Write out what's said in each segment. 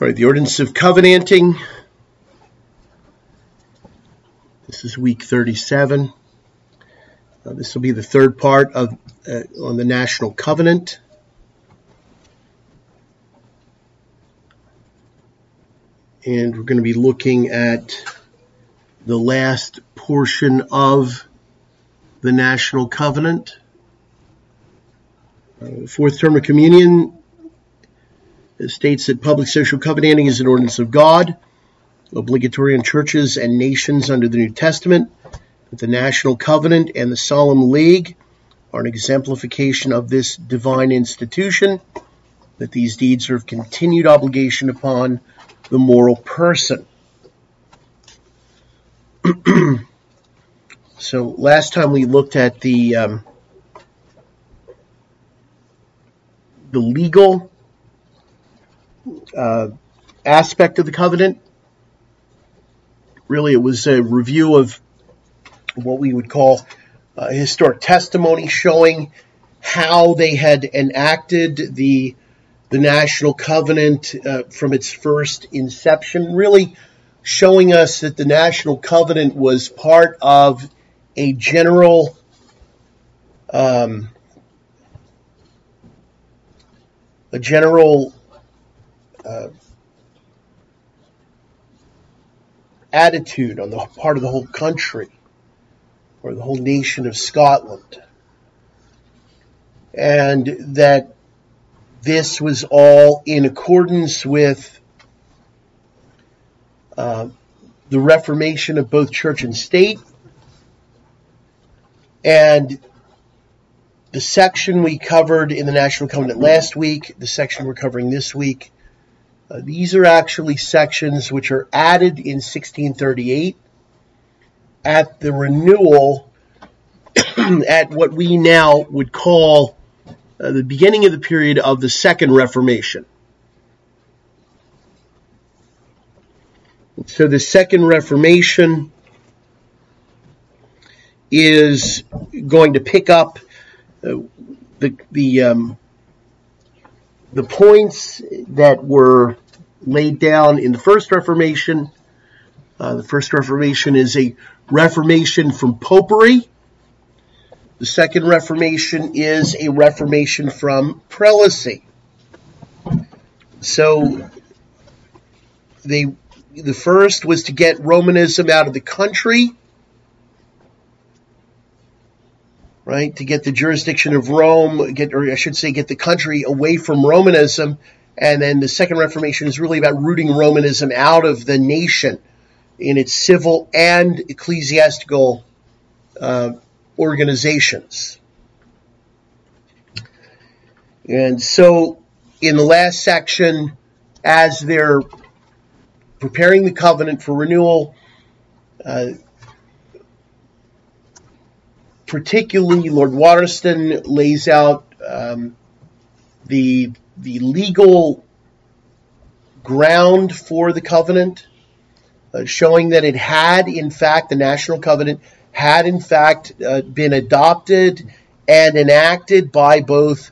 All right, the ordinance of covenanting. This is week 37. Uh, this will be the third part of uh, on the national covenant. And we're going to be looking at the last portion of the national covenant. Uh, fourth term of communion it states that public social covenanting is an ordinance of God, obligatory on churches and nations under the New Testament. That the National Covenant and the Solemn League are an exemplification of this divine institution. That these deeds are of continued obligation upon the moral person. so last time we looked at the um, the legal uh, aspect of the covenant. Really, it was a review of what we would call uh, historic testimony showing how they had enacted the the national covenant uh, from its first inception, really showing us that the national covenant was part of a general um, a general uh, attitude on the part of the whole country or the whole nation of Scotland. And that this was all in accordance with uh, the reformation of both church and state. And the section we covered in the National Covenant last week, the section we're covering this week, uh, these are actually sections which are added in 1638 at the renewal at what we now would call uh, the beginning of the period of the Second Reformation. So the Second Reformation is going to pick up uh, the the um, the points that were laid down in the First Reformation. Uh, the First Reformation is a reformation from popery. The Second Reformation is a reformation from prelacy. So, they, the first was to get Romanism out of the country right? To get the jurisdiction of Rome, get, or I should say, get the country away from Romanism. And then the Second Reformation is really about rooting Romanism out of the nation in its civil and ecclesiastical uh, organizations. And so, in the last section, as they're preparing the covenant for renewal, uh, particularly Lord Warriston lays out um, the the legal ground for the covenant, uh, showing that it had in fact the national covenant had in fact uh, been adopted and enacted by both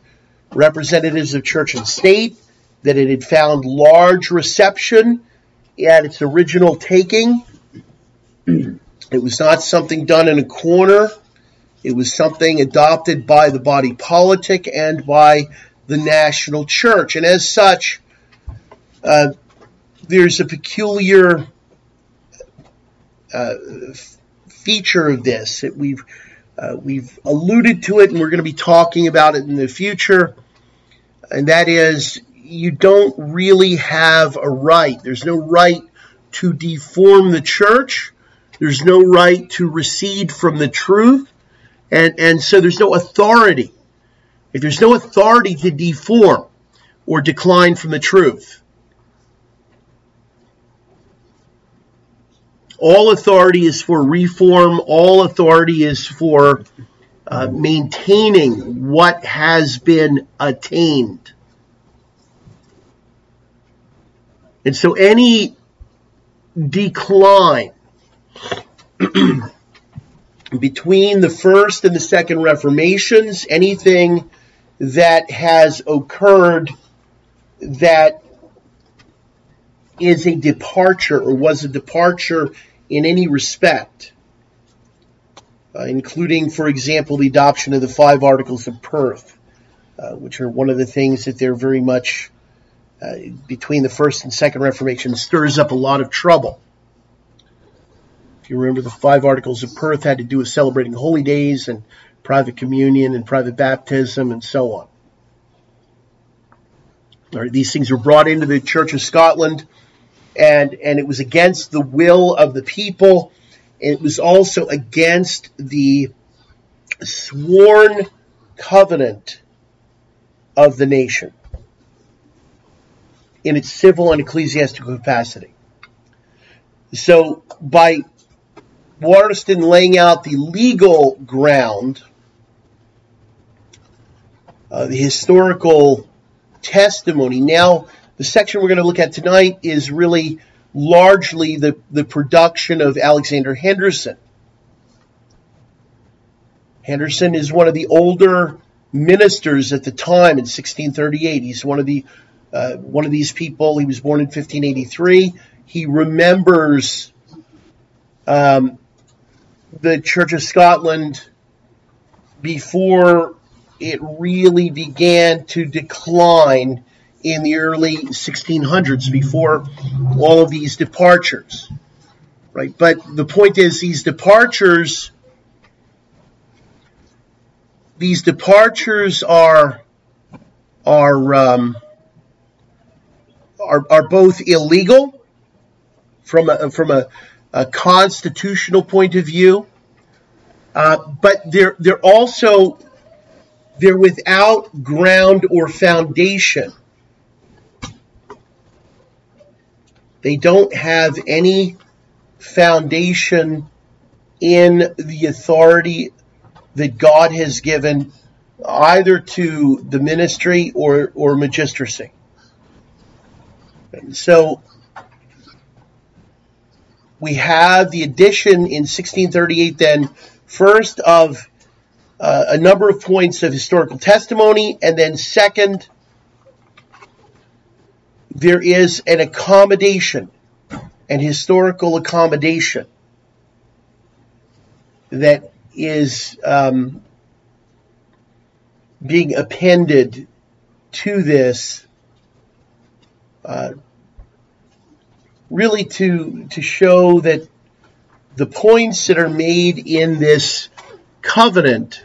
representatives of church and state, that it had found large reception at its original taking. It was not something done in a corner it was something adopted by the body politic and by the national church. And as such, uh, there's a peculiar uh, feature of this. that we've uh, we've alluded to it, and we're going to be talking about it in the future. And that is, you don't really have a right. There's no right to deform the church. There's no right to recede from the truth. And, and so there's no authority. If there's no authority to deform or decline from the truth, all authority is for reform, all authority is for uh, maintaining what has been attained. And so any decline between the first and the second reformations, anything that has occurred that is a departure or was a departure in any respect, uh, including, for example, the adoption of the five Articles of Perth, uh, which are one of the things that they're very much uh, between the First and Second Reformation stirs up a lot of trouble. You remember, the five Articles of Perth had to do with celebrating holy days and private communion and private baptism and so on. These things were brought into the Church of Scotland and and it was against the will of the people. It was also against the sworn covenant of the nation in its civil and ecclesiastical capacity. So by Warriston laying out the legal ground, uh, the historical testimony. Now, the section we're going to look at tonight is really largely the, the production of Alexander Henderson. Henderson is one of the older ministers at the time in 1638. He's one of the uh, one of these people. He was born in 1583. He remembers um, the Church of Scotland before it really began to decline in the early 1600s before all of these departures. Right? But the point is, these departures, these departures are, are, um, are, are both illegal from a, from a, a constitutional point of view, uh, but they're, they're also, they're without ground or foundation They don't have any foundation in the authority that God has given either to the ministry or, or magistracy. so we have the addition in 1638 then first of uh, a number of points of historical testimony and then second there is an accommodation, an historical accommodation that is um, being appended to this, uh, really to to show that the points that are made in this covenant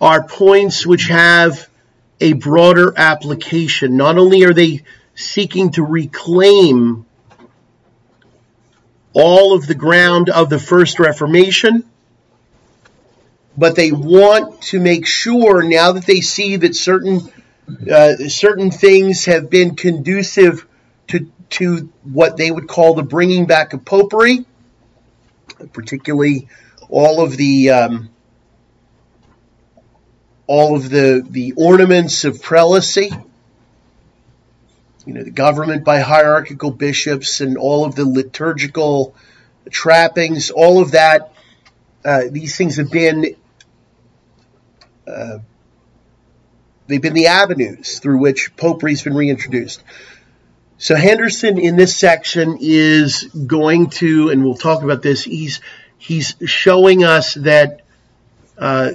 are points which have a broader application. Not only are they seeking to reclaim all of the ground of the First Reformation, but they want to make sure now that they see that certain uh, certain things have been conducive to to what they would call the bringing back of popery, particularly all of the um, all of the, the ornaments of prelacy, you know, the government by hierarchical bishops and all of the liturgical trappings, all of that, uh, these things have been, uh, they've been the avenues through which popery's been reintroduced. So Henderson in this section is going to, and we'll talk about this, he's, he's showing us that uh,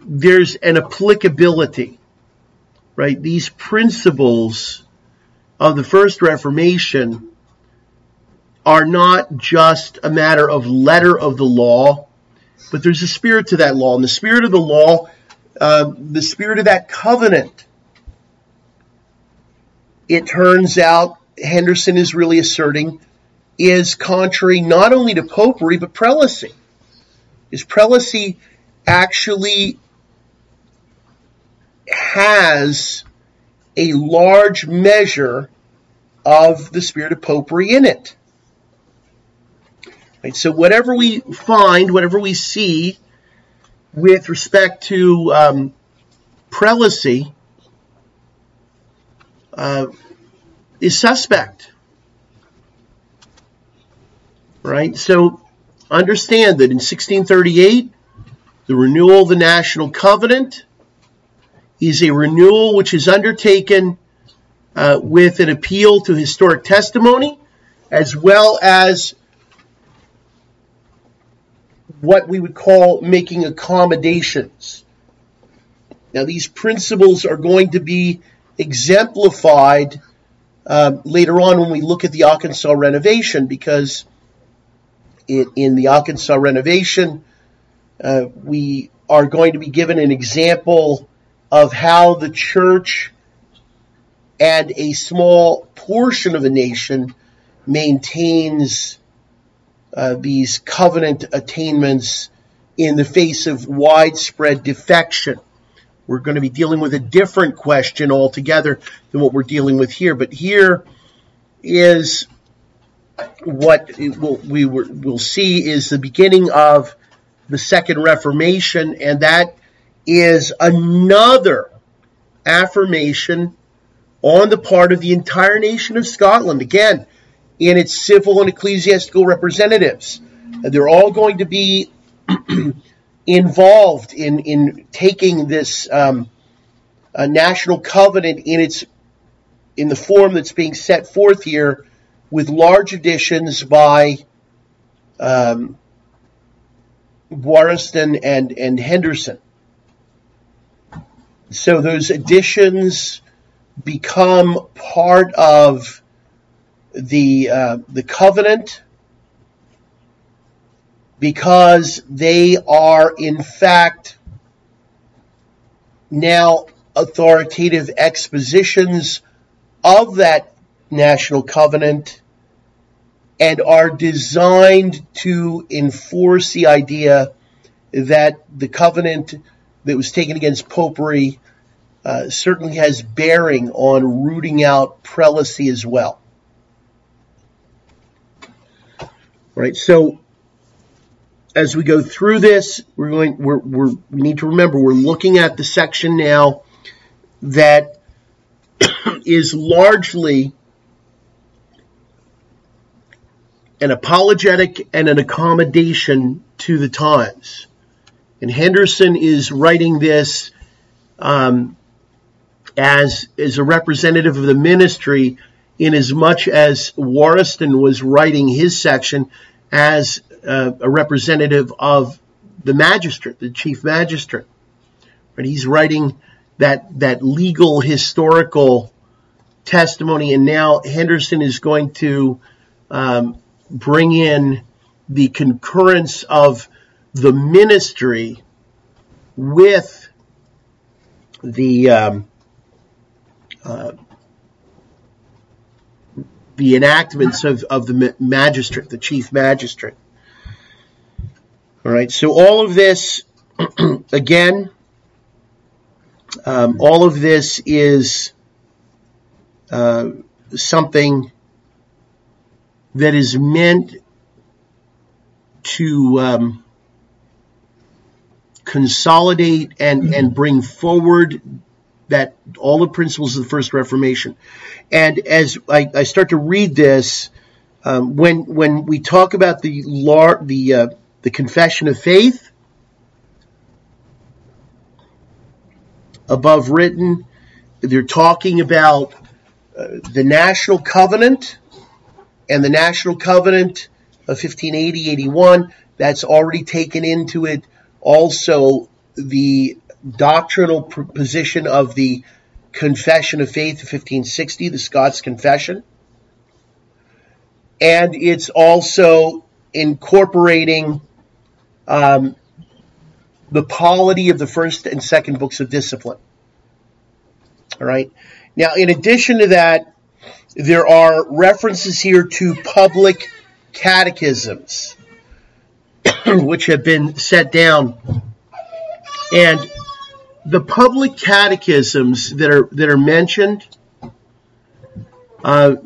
there's an applicability, right? These principles of the First Reformation are not just a matter of letter of the law, but there's a spirit to that law. And the spirit of the law, uh, the spirit of that covenant, it turns out, Henderson is really asserting, is contrary not only to popery, but prelacy. Is prelacy actually has a large measure of the spirit of popery in it. Right, so whatever we find, whatever we see with respect to um, prelacy uh, is suspect. Right? So understand that in 1638, the renewal of the National Covenant is a renewal which is undertaken uh, with an appeal to historic testimony, as well as what we would call making accommodations. Now, these principles are going to be exemplified uh, later on when we look at the Auchensaugh renovation, because it, in the Auchensaugh renovation, uh, we are going to be given an example of how the church and a small portion of the nation maintains uh, these covenant attainments in the face of widespread defection. We're going to be dealing with a different question altogether than what we're dealing with here. But here is what we will see is the beginning of the Second Reformation, and that is another affirmation on the part of the entire nation of Scotland. Again, in its civil and ecclesiastical representatives. They're all going to be involved in, in taking this um, national covenant in its in the form that's being set forth here, with large additions by um, Warriston and, and Henderson. So those additions become part of the uh, the covenant because they are in fact now authoritative expositions of that national covenant and are designed to enforce the idea that the covenant that was taken against popery uh, certainly has bearing on rooting out prelacy as well. right? So as we go through this, we're going, we're, we're, we need to remember we're looking at the section now that is largely an apologetic and an accommodation to the times. And Henderson is writing this um, as, as a representative of the ministry in as much as Warriston was writing his section as uh, a representative of the magistrate, the chief magistrate. But he's writing that that legal historical testimony, and now Henderson is going to um, bring in the concurrence of the ministry with the um, uh, the enactments of, of the magistrate, the chief magistrate. All right, so all of this, again, um, all of this is uh, something that is meant to um, consolidate and, and bring forward that all the principles of the First Reformation. And as I, I start to read this, um, when when we talk about the law, the uh, the Confession of Faith, above written, they're talking about uh, the National Covenant and the National Covenant of 1580-81. That's already taken into it also the doctrinal position of the Confession of Faith of 1560, the Scots Confession. And it's also incorporating um, the polity of the first and second books of discipline. All right. Now, in addition to that, there are references here to public catechisms, which have been set down. And the public catechisms that are that are mentioned uh,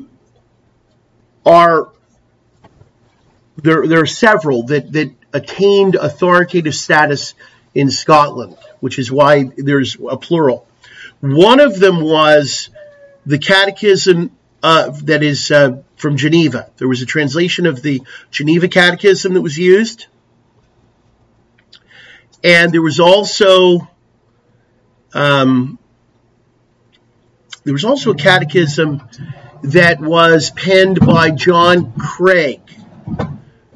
are there. There are several that that attained authoritative status in Scotland, which is why there's a plural. One of them was the catechism uh, that is uh, from Geneva. There was a translation of the Geneva Catechism that was used. And there was also um, there was also a catechism that was penned by John Craig,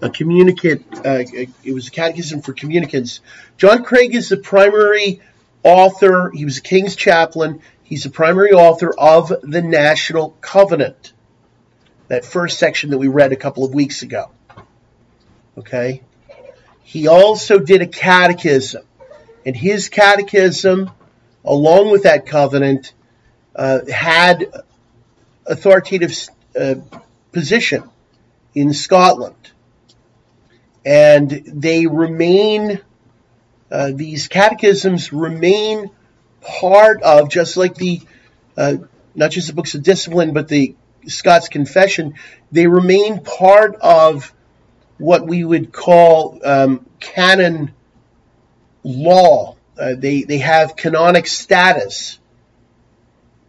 a communicant. Uh, it was a catechism for communicants. John Craig is the primary author. He was a king's chaplain. He's the primary author of the National Covenant. That first section that we read a couple of weeks ago. Okay. He also did a catechism, and his catechism, along with that covenant, uh, had authoritative uh, position in Scotland. And they remain, uh, these catechisms remain part of, just like the, uh, not just the books of discipline, but the Scots Confession, they remain part of what we would call um, canon law. Uh, they, they have canonic status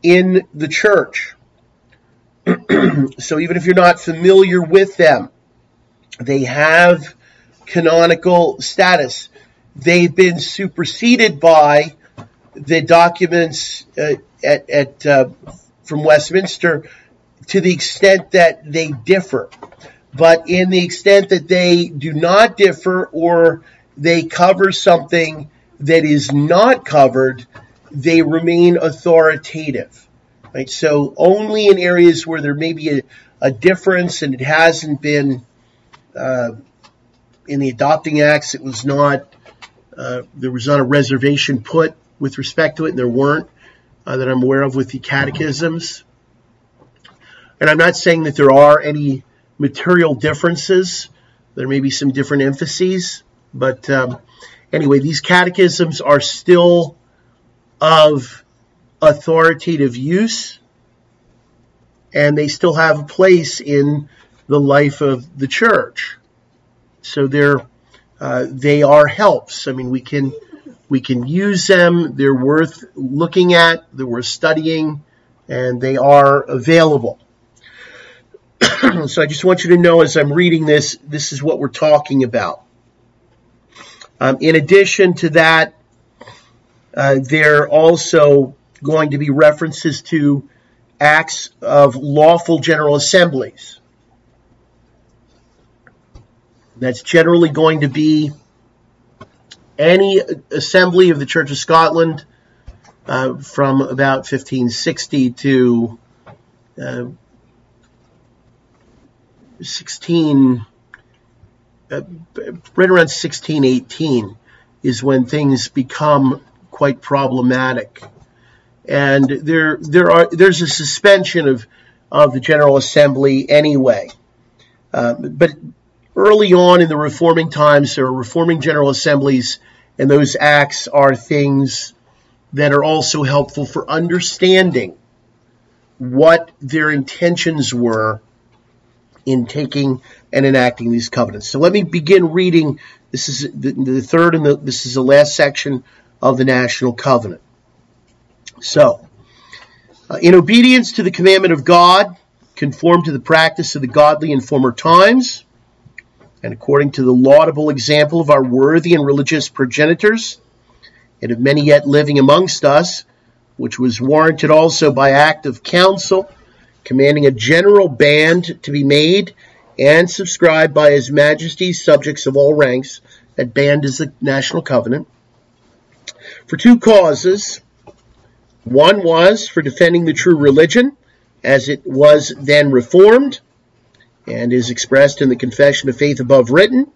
in the church. so even if you're not familiar with them, they have canonical status. They've been superseded by the documents uh, at, at uh, from Westminster to the extent that they differ. But in the extent that they do not differ or they cover something that is not covered, they remain authoritative. Right? So only in areas where there may be a, a difference and it hasn't been uh, in the adopting acts, it was not uh, there was not a reservation put with respect to it, and there weren't uh, that I'm aware of with the catechisms. And I'm not saying that there are any material differences. There may be some different emphases, but um, anyway, these catechisms are still of authoritative use, and they still have a place in the life of the church. So they're uh, they are helps. I mean, we can we can use them. They're worth looking at. They're worth studying, and they are available. so I just want you to know as I'm reading this, this is what we're talking about. Um, in addition to that, uh, there are also going to be references to acts of lawful general assemblies. That's generally going to be any assembly of the Church of Scotland uh, from about 1560 to uh, 16, uh, right around 1618 is when things become quite problematic and there there are there's a suspension of of the General Assembly anyway. Uh, but early on in the reforming times, there are reforming General Assemblies, and those acts are things that are also helpful for understanding what their intentions were in taking and enacting these covenants. So let me begin reading. This is the, the third and the, this is the last section of the National Covenant. So, uh, in obedience to the commandment of God, conform to the practice of the godly in former times, and according to the laudable example of our worthy and religious progenitors, and of many yet living amongst us, which was warranted also by act of council, commanding a general band to be made and subscribed by His Majesty's subjects of all ranks. That band is the National Covenant. For two causes, one was for defending the true religion as it was then reformed and is expressed in the Confession of Faith above written,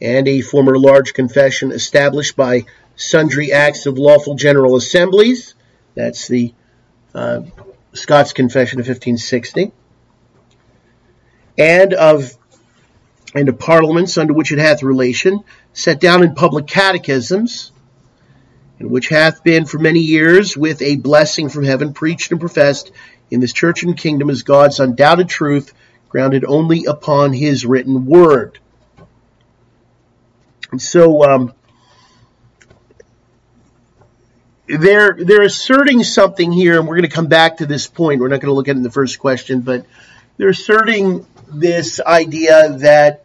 and a former large confession established by sundry acts of lawful general assemblies. That's the uh, Scots Confession of 1560. And of and of parliaments under which it hath relation, set down in public catechisms, and which hath been for many years with a blessing from heaven preached and professed in this church and kingdom as God's undoubted truth, grounded only upon his written word. And so um, they're they're asserting something here, and we're going to come back to this point. We're not going to look at it in the first question, but they're asserting this idea that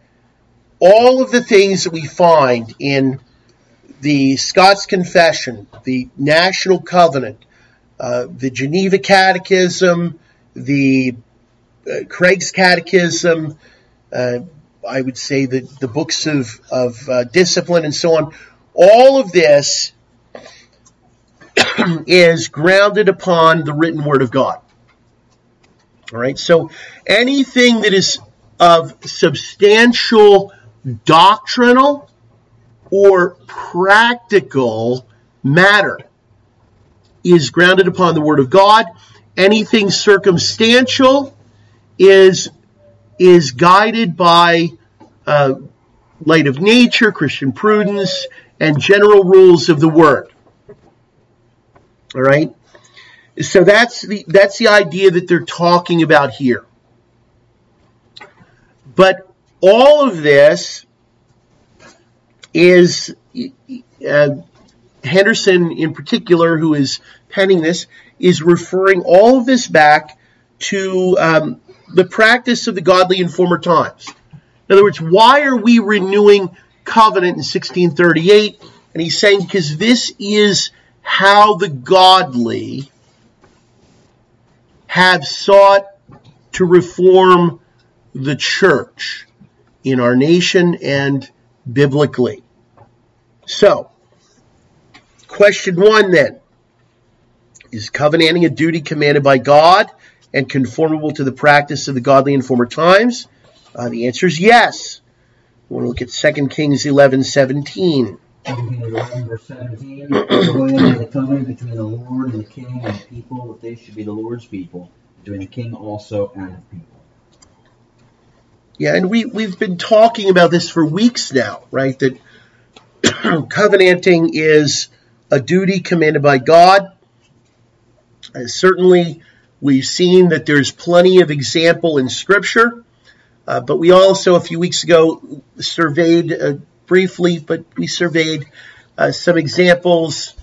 all of the things that we find in the Scots Confession, the National Covenant, uh, the Geneva Catechism, the uh, Craig's Catechism, uh, I would say the, the books of, of uh, discipline and so on. All of this is grounded upon the written word of God. All right, so anything that is of substantial doctrinal or practical matter is grounded upon the word of God. Anything circumstantial is is guided by uh, light of nature, Christian prudence, and general rules of the word. All right. So that's the that's the idea that they're talking about here. But all of this is uh, Henderson, in particular, who is penning this, is referring all of this back to um, the practice of the godly in former times. In other words, why are we renewing covenant in 1638? And he's saying because this is how the godly have sought to reform the church in our nation and biblically. So, question one then is covenanting a duty commanded by God and conformable to the practice of the godly in former times? Uh, the answer is yes. We want to look at 2 Kings 11 17. 11, verse 17. the covenant between the Lord and the king and the people, that they should be the Lord's people, between the king also and the people. Yeah, and we, we've been talking about this for weeks now, right? That covenanting is a duty commanded by God. Uh, certainly, we've seen that there's plenty of example in Scripture, uh, but we also, a few weeks ago, surveyed uh, briefly, but we surveyed uh, some examples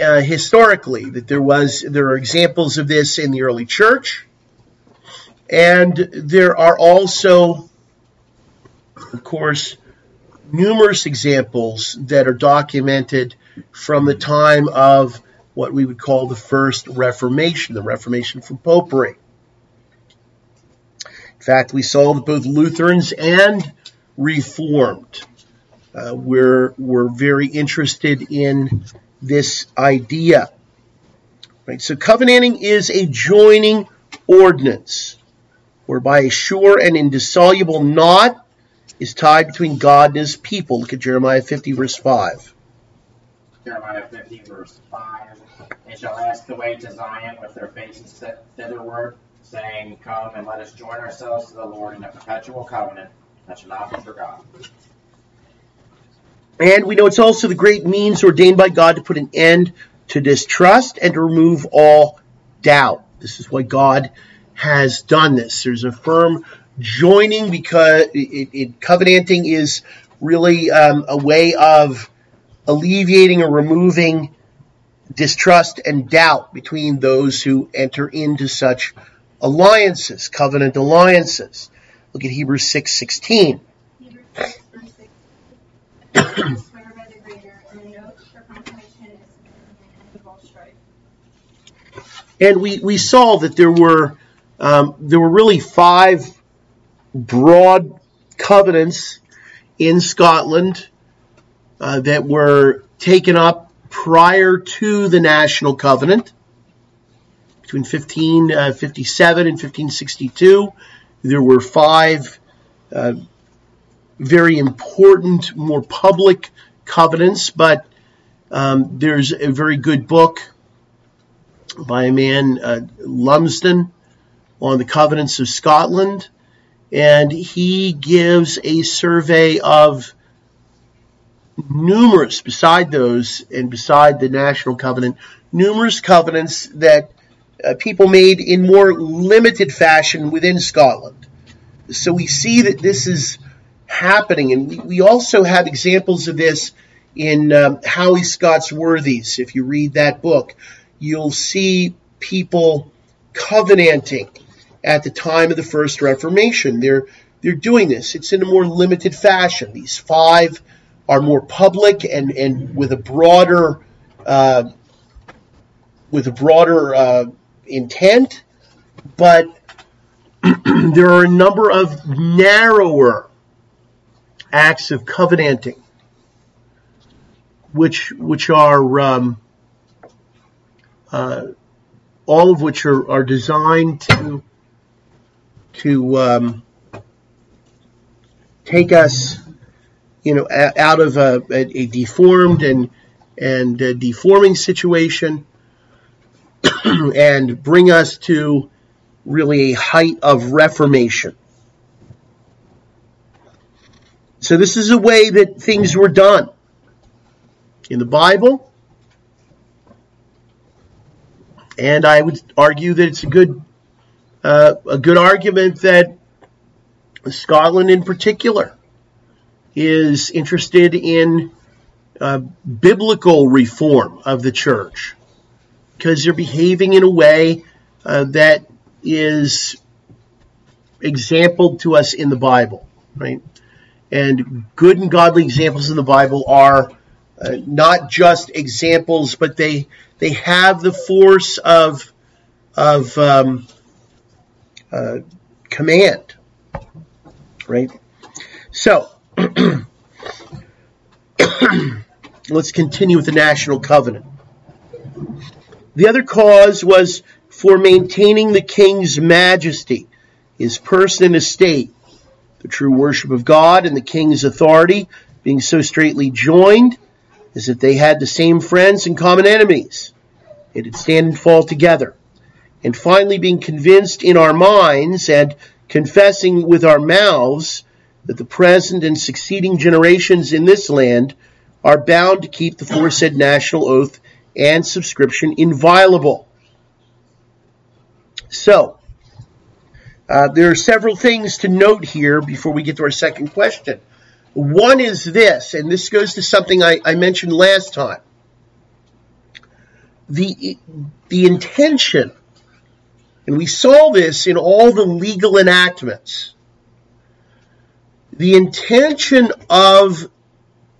uh, historically that there was there are examples of this in the early church and there are also, of course, numerous examples that are documented from the time of what we would call the First Reformation, the Reformation from Popery. In fact, we saw that both Lutherans and Reformed uh, were, were very interested in this idea. Right? So, covenanting is a joining ordinance whereby a sure and indissoluble knot is tied between God and his people. Look at Jeremiah 50, verse 5. Jeremiah 50, verse 5. They shall ask the way to Zion with their faces set thitherward, saying, Come and let us join ourselves to the Lord in a perpetual covenant that shall not be forgotten. And we know it's also the great means ordained by God to put an end to distrust and to remove all doubt. This is why God has done this. There's a firm joining because it, it, covenanting is really um, a way of alleviating or removing distrust and doubt between those who enter into such alliances, covenant alliances. Look at Hebrews 6 16. and we, we saw that there were um, there were really five broad covenants in Scotland uh, that were taken up prior to the National Covenant between 1557 uh, and 1562. There were five uh, very important, more public covenants, but um, there's a very good book by a man, uh, Lumsden, on the covenants of Scotland, and he gives a survey of numerous, beside those and beside the national covenant, numerous covenants that uh, people made in more limited fashion within Scotland. So we see that this is happening, and we, we also have examples of this in um, Howie's Scots Worthies. If you read that book, you'll see people covenanting at the time of the First Reformation. They're they're doing this. It's in a more limited fashion. These five are more public and and with a broader uh, with a broader uh, intent, but there are a number of narrower acts of covenanting, which which are um, uh, all of which are, are designed to to um, take us, you know, out of a, a, a, deformed and and deforming situation, and bring us to really a height of reformation. So this is a way that things were done in the Bible. And I would argue that it's a good uh, a good argument that Scotland in particular is interested in uh, biblical reform of the church because they're behaving in a way uh, that is exampled to us in the Bible, right? And good and godly examples in the Bible are uh, not just examples, but they they have the force of of um, uh, command, right? So let's continue with the national covenant. The other cause was for maintaining the king's majesty, his person and estate, the true worship of God and the king's authority being so straightly joined as if they had the same friends and common enemies. It'd stand and fall together. And finally, being convinced in our minds and confessing with our mouths that the present and succeeding generations in this land are bound to keep the foresaid national oath and subscription inviolable. So, uh, there are several things to note here before we get to our second question. One is this, and this goes to something I, I mentioned last time. The, the intention, and we saw this in all the legal enactments, the intention of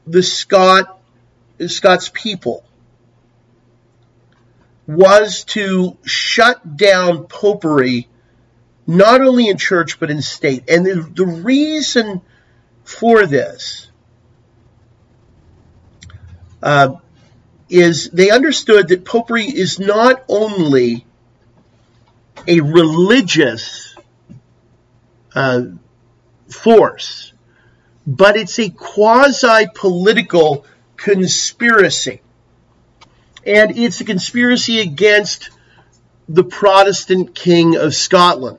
the Scot, Scots people was to shut down popery not only in church but in state. And the, the reason for this uh, is they understood that popery is not only a religious uh, force, but it's a quasi political conspiracy and it's a conspiracy against the Protestant king of Scotland.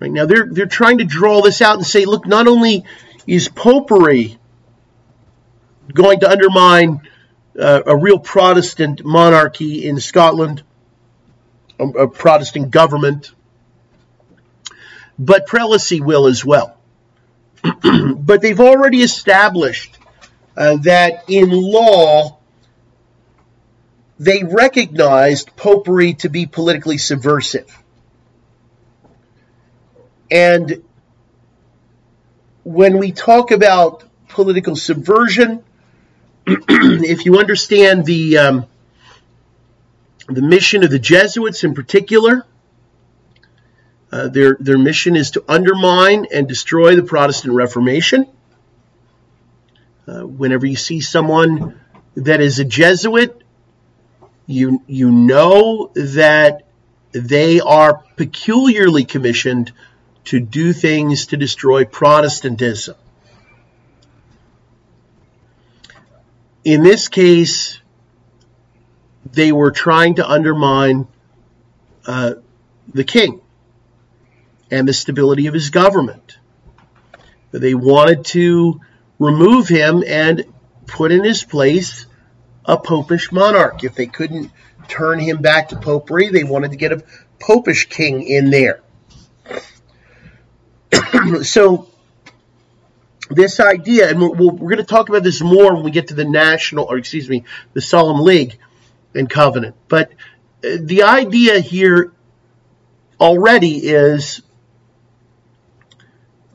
Right now, they're they're trying to draw this out and say, look, not only is popery going to undermine uh, a real Protestant monarchy in Scotland, a, a Protestant government, but prelacy will as well. but they've already established uh, that in law they recognized popery to be politically subversive. And when we talk about political subversion, if you understand the um, the mission of the Jesuits in particular, uh, their their mission is to undermine and destroy the Protestant Reformation. Uh, whenever you see someone that is a Jesuit, you you know that they are peculiarly commissioned to do things to destroy Protestantism. In this case, they were trying to undermine uh, the king and the stability of his government. They wanted to remove him and put in his place a popish monarch. If they couldn't turn him back to popery, they wanted to get a popish king in there. so, this idea, and we're, we're going to talk about this more when we get to the national, or excuse me, the Solemn League and Covenant. But uh, the idea here already is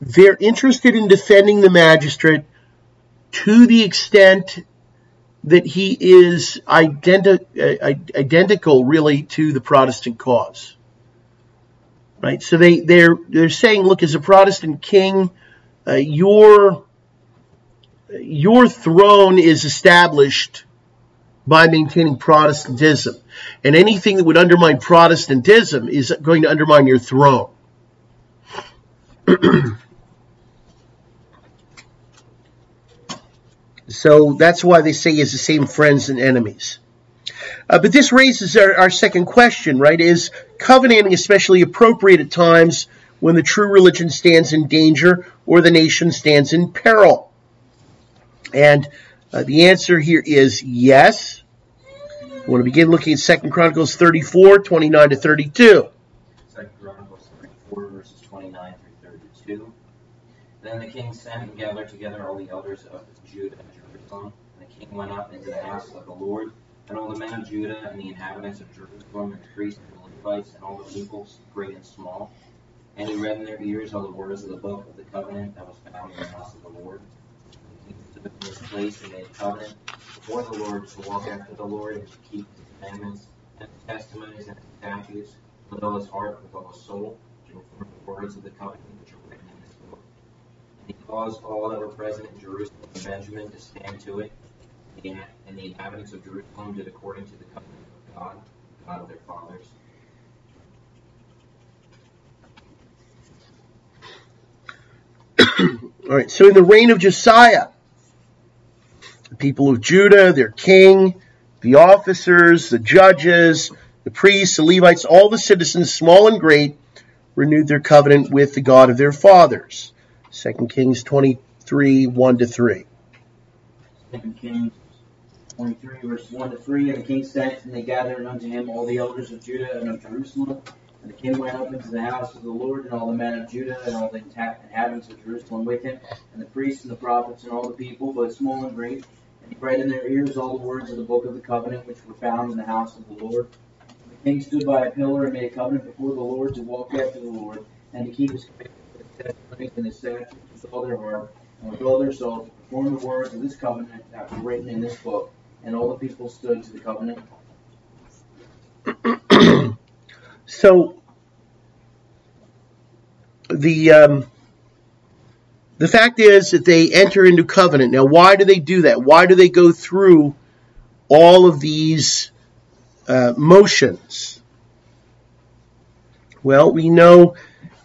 they're interested in defending the magistrate to the extent that he is identi- uh, identical really to the Protestant cause. Right? So they, they're, they're saying, look, as a Protestant king, uh, your, your throne is established by maintaining Protestantism. And anything that would undermine Protestantism is going to undermine your throne. so that's why they say has the same friends and enemies. Uh, but this raises our, our second question, right? Is covenanting especially appropriate at times when the true religion stands in danger or the nation stands in peril? And uh, the answer here is yes. We want to begin looking at 2 Chronicles 34, 29 to 32. 2 Chronicles 34, verses 29 through 32. Then the king sent and gathered together all the elders of Judah and Jerusalem. And the king went up into the house of the Lord, and all the men of Judah and the inhabitants of Jerusalem, and the priests and the Levites, and all the people, great and small. And he read in their ears all the words of the book of the covenant that was found in the house of the Lord. The king stood in his place and made a covenant before the Lord to walk after the Lord and to keep his commandments and his testimonies and his statutes with all his heart, with all his soul, to perform the words of the covenant which are written in this book. And he caused all that were present in Jerusalem and Benjamin to stand to it, and the inhabitants of Jerusalem did according to the covenant of God, the God of their fathers. All right, so in the reign of Josiah, the people of Judah, their king, the officers, the judges, the priests, the Levites, all the citizens, small and great, renewed their covenant with the God of their fathers. 2 Kings 23, 1 to 3. 2 Kings 23, verse 1 to 3. And the king sent, and they gathered unto him all the elders of Judah and of Jerusalem. And the king went up into the house of the Lord, and all the men of Judah, and all the inhabitants of Jerusalem with him, and the priests and the prophets, and all the people, both small and great. And he read in their ears all the words of the book of the covenant, which were found in the house of the Lord. And the king stood by a pillar and made a covenant before the Lord to walk after the Lord, and to keep his testimonies and his statutes with all their heart, and with all their soul, to perform the words of this covenant that were written in this book. And all the people stood to the covenant. so the um, the fact is that they enter into covenant. Now, why do they do that? Why do they go through all of these uh, motions? Well, we know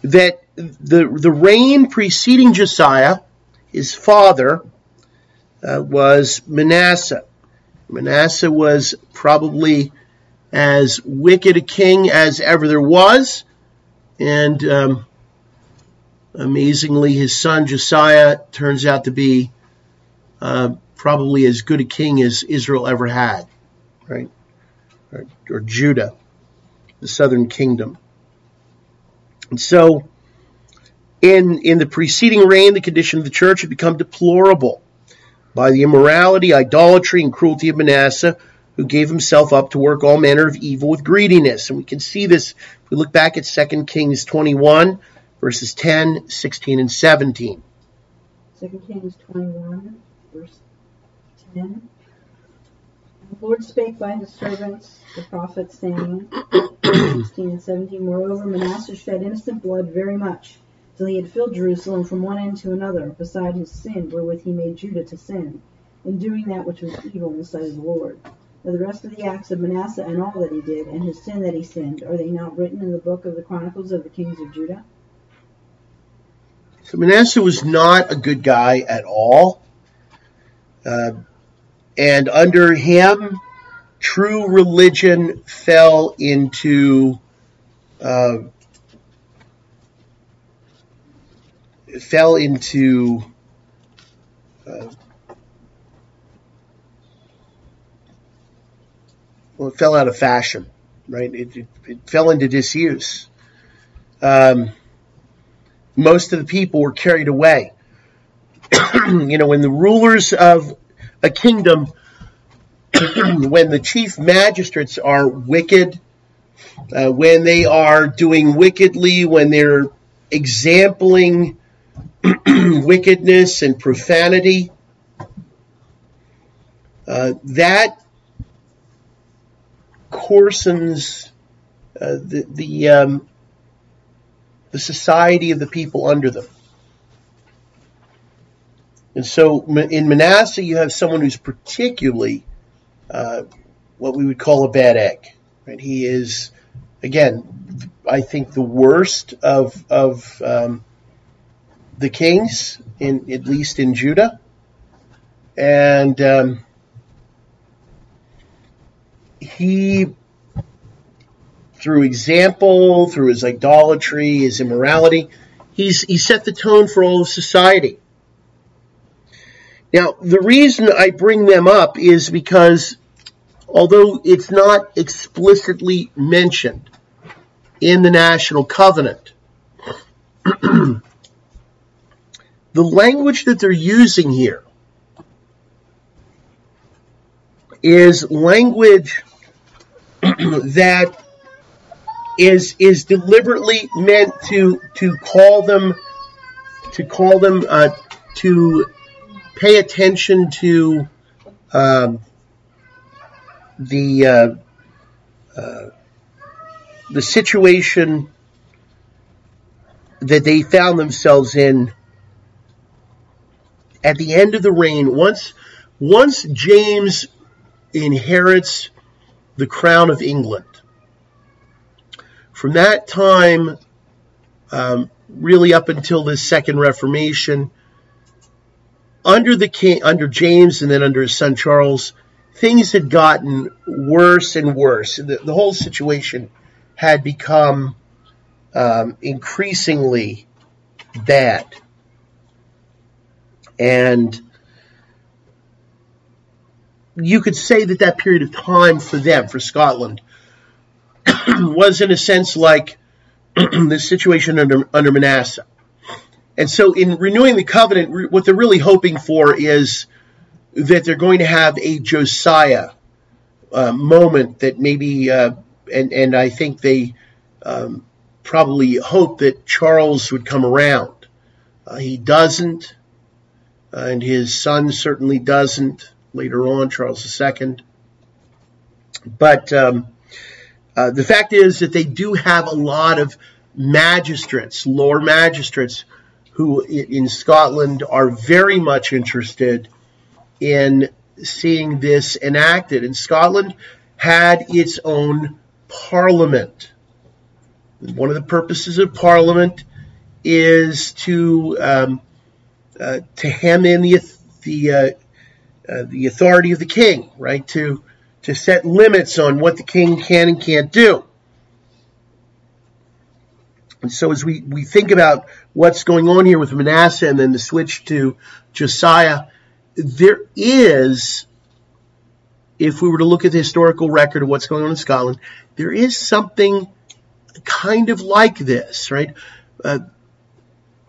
that the the reign preceding Josiah, his father, uh, was Manasseh. Manasseh was probably as wicked a king as ever there was, and um, amazingly, his son Josiah turns out to be uh, probably as good a king as Israel ever had, right? Or, or Judah, the southern kingdom. And so, in in the preceding reign, the condition of the church had become deplorable by the immorality, idolatry, and cruelty of Manasseh, who gave himself up to work all manner of evil with greediness. And we can see this if we look back at 2 Kings 21, verses 10, 16, and 17. 2 Kings 21, verse 10. The Lord spake by his servants, the prophets, saying, 16 and 17, Moreover, Manasseh shed innocent blood very much till he had filled Jerusalem from one end to another, beside his sin wherewith he made Judah to sin, in doing that which was evil in the sight of the Lord. Now the rest of the acts of Manasseh and all that he did, and his sin that he sinned, are they not written in the book of the Chronicles of the kings of Judah? So Manasseh was not a good guy at all. Uh, and under him, true religion fell into uh, fell into uh, well, it fell out of fashion, right? It, it, it fell into disuse. Um, most of the people were carried away. you know, when the rulers of a kingdom, when the chief magistrates are wicked, uh, when they are doing wickedly, when they're exempling wickedness and profanity. uh, that coarsens uh, the the, um, the society of the people under them. And so in Manasseh, you have someone who's particularly uh, what we would call a bad egg. Right? He is, again, I think the worst of of um, the kings, in at least in Judah, and um, he, through example, through his idolatry, his immorality, he's he set the tone for all of society. Now, the reason I bring them up is because although it's not explicitly mentioned in the National Covenant, the language that they're using here is language that is is deliberately meant to to call them to call them uh, to pay attention to um, the uh, uh, the situation that they found themselves in at the end of the reign. Once once James inherits the crown of England, from that time, um, really up until the Second Reformation, under the king, under James, and then under his son Charles, things had gotten worse and worse. The, the whole situation had become um, increasingly bad, and you could say that that period of time for them, for Scotland, was in a sense like the situation under under Manasseh. And so, in renewing the covenant, what they're really hoping for is that they're going to have a Josiah uh, moment that maybe, uh, and and I think they um, probably hope that Charles would come around. Uh, he doesn't, and his son certainly doesn't. Later on, Charles II. But um, uh, the fact is that they do have a lot of magistrates, lower magistrates, who in Scotland are very much interested in seeing this enacted. And Scotland had its own parliament. One of the purposes of parliament is to um, uh, to hem in the the uh, uh, the authority of the king, right? To to set limits on what the king can and can't do. And so as we, we think about what's going on here with Manasseh and then the switch to Josiah, there is, if we were to look at the historical record of what's going on in Scotland, there is something kind of like this, right? Uh,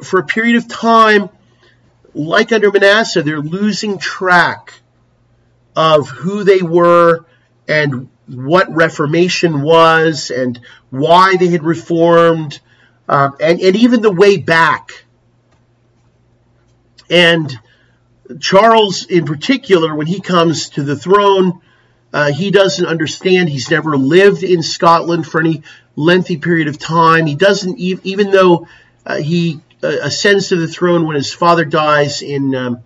for a period of time, like under Manasseh, they're losing track of who they were and what Reformation was and why they had reformed um, and, and even the way back. And Charles, in particular, when he comes to the throne, uh, he doesn't understand. He's never lived in Scotland for any lengthy period of time. He doesn't, even though uh, he ascends to the throne when his father dies in, um,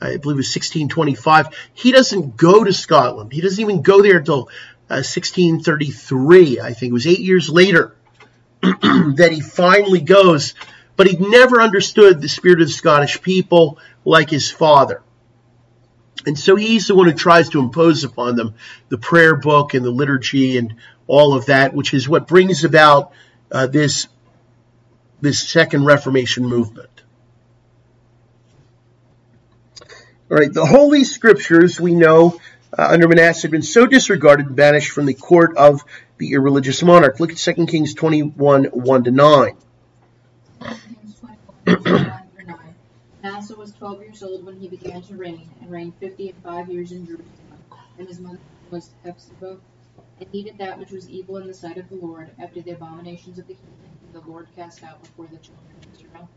I believe it was 1625, he doesn't go to Scotland. He doesn't even go there until 1633. Uh, I think it was eight years later. that he finally goes, but he never understood the spirit of the Scottish people like his father. And so he's the one who tries to impose upon them the prayer book and the liturgy and all of that, which is what brings about uh, this, this second Reformation movement. All right, the Holy Scriptures, we know, uh, under Manasseh had been so disregarded and banished from the court of the irreligious monarch. Look at 2 Kings 21 1 to 9. Manasseh was 12 years old when he began to reign, and reigned 50 and 5 years in Jerusalem. And his mother was Hephzibah, and he did that which was evil in the sight of the Lord, after the abominations of the heathen, the Lord cast out before the children of Israel.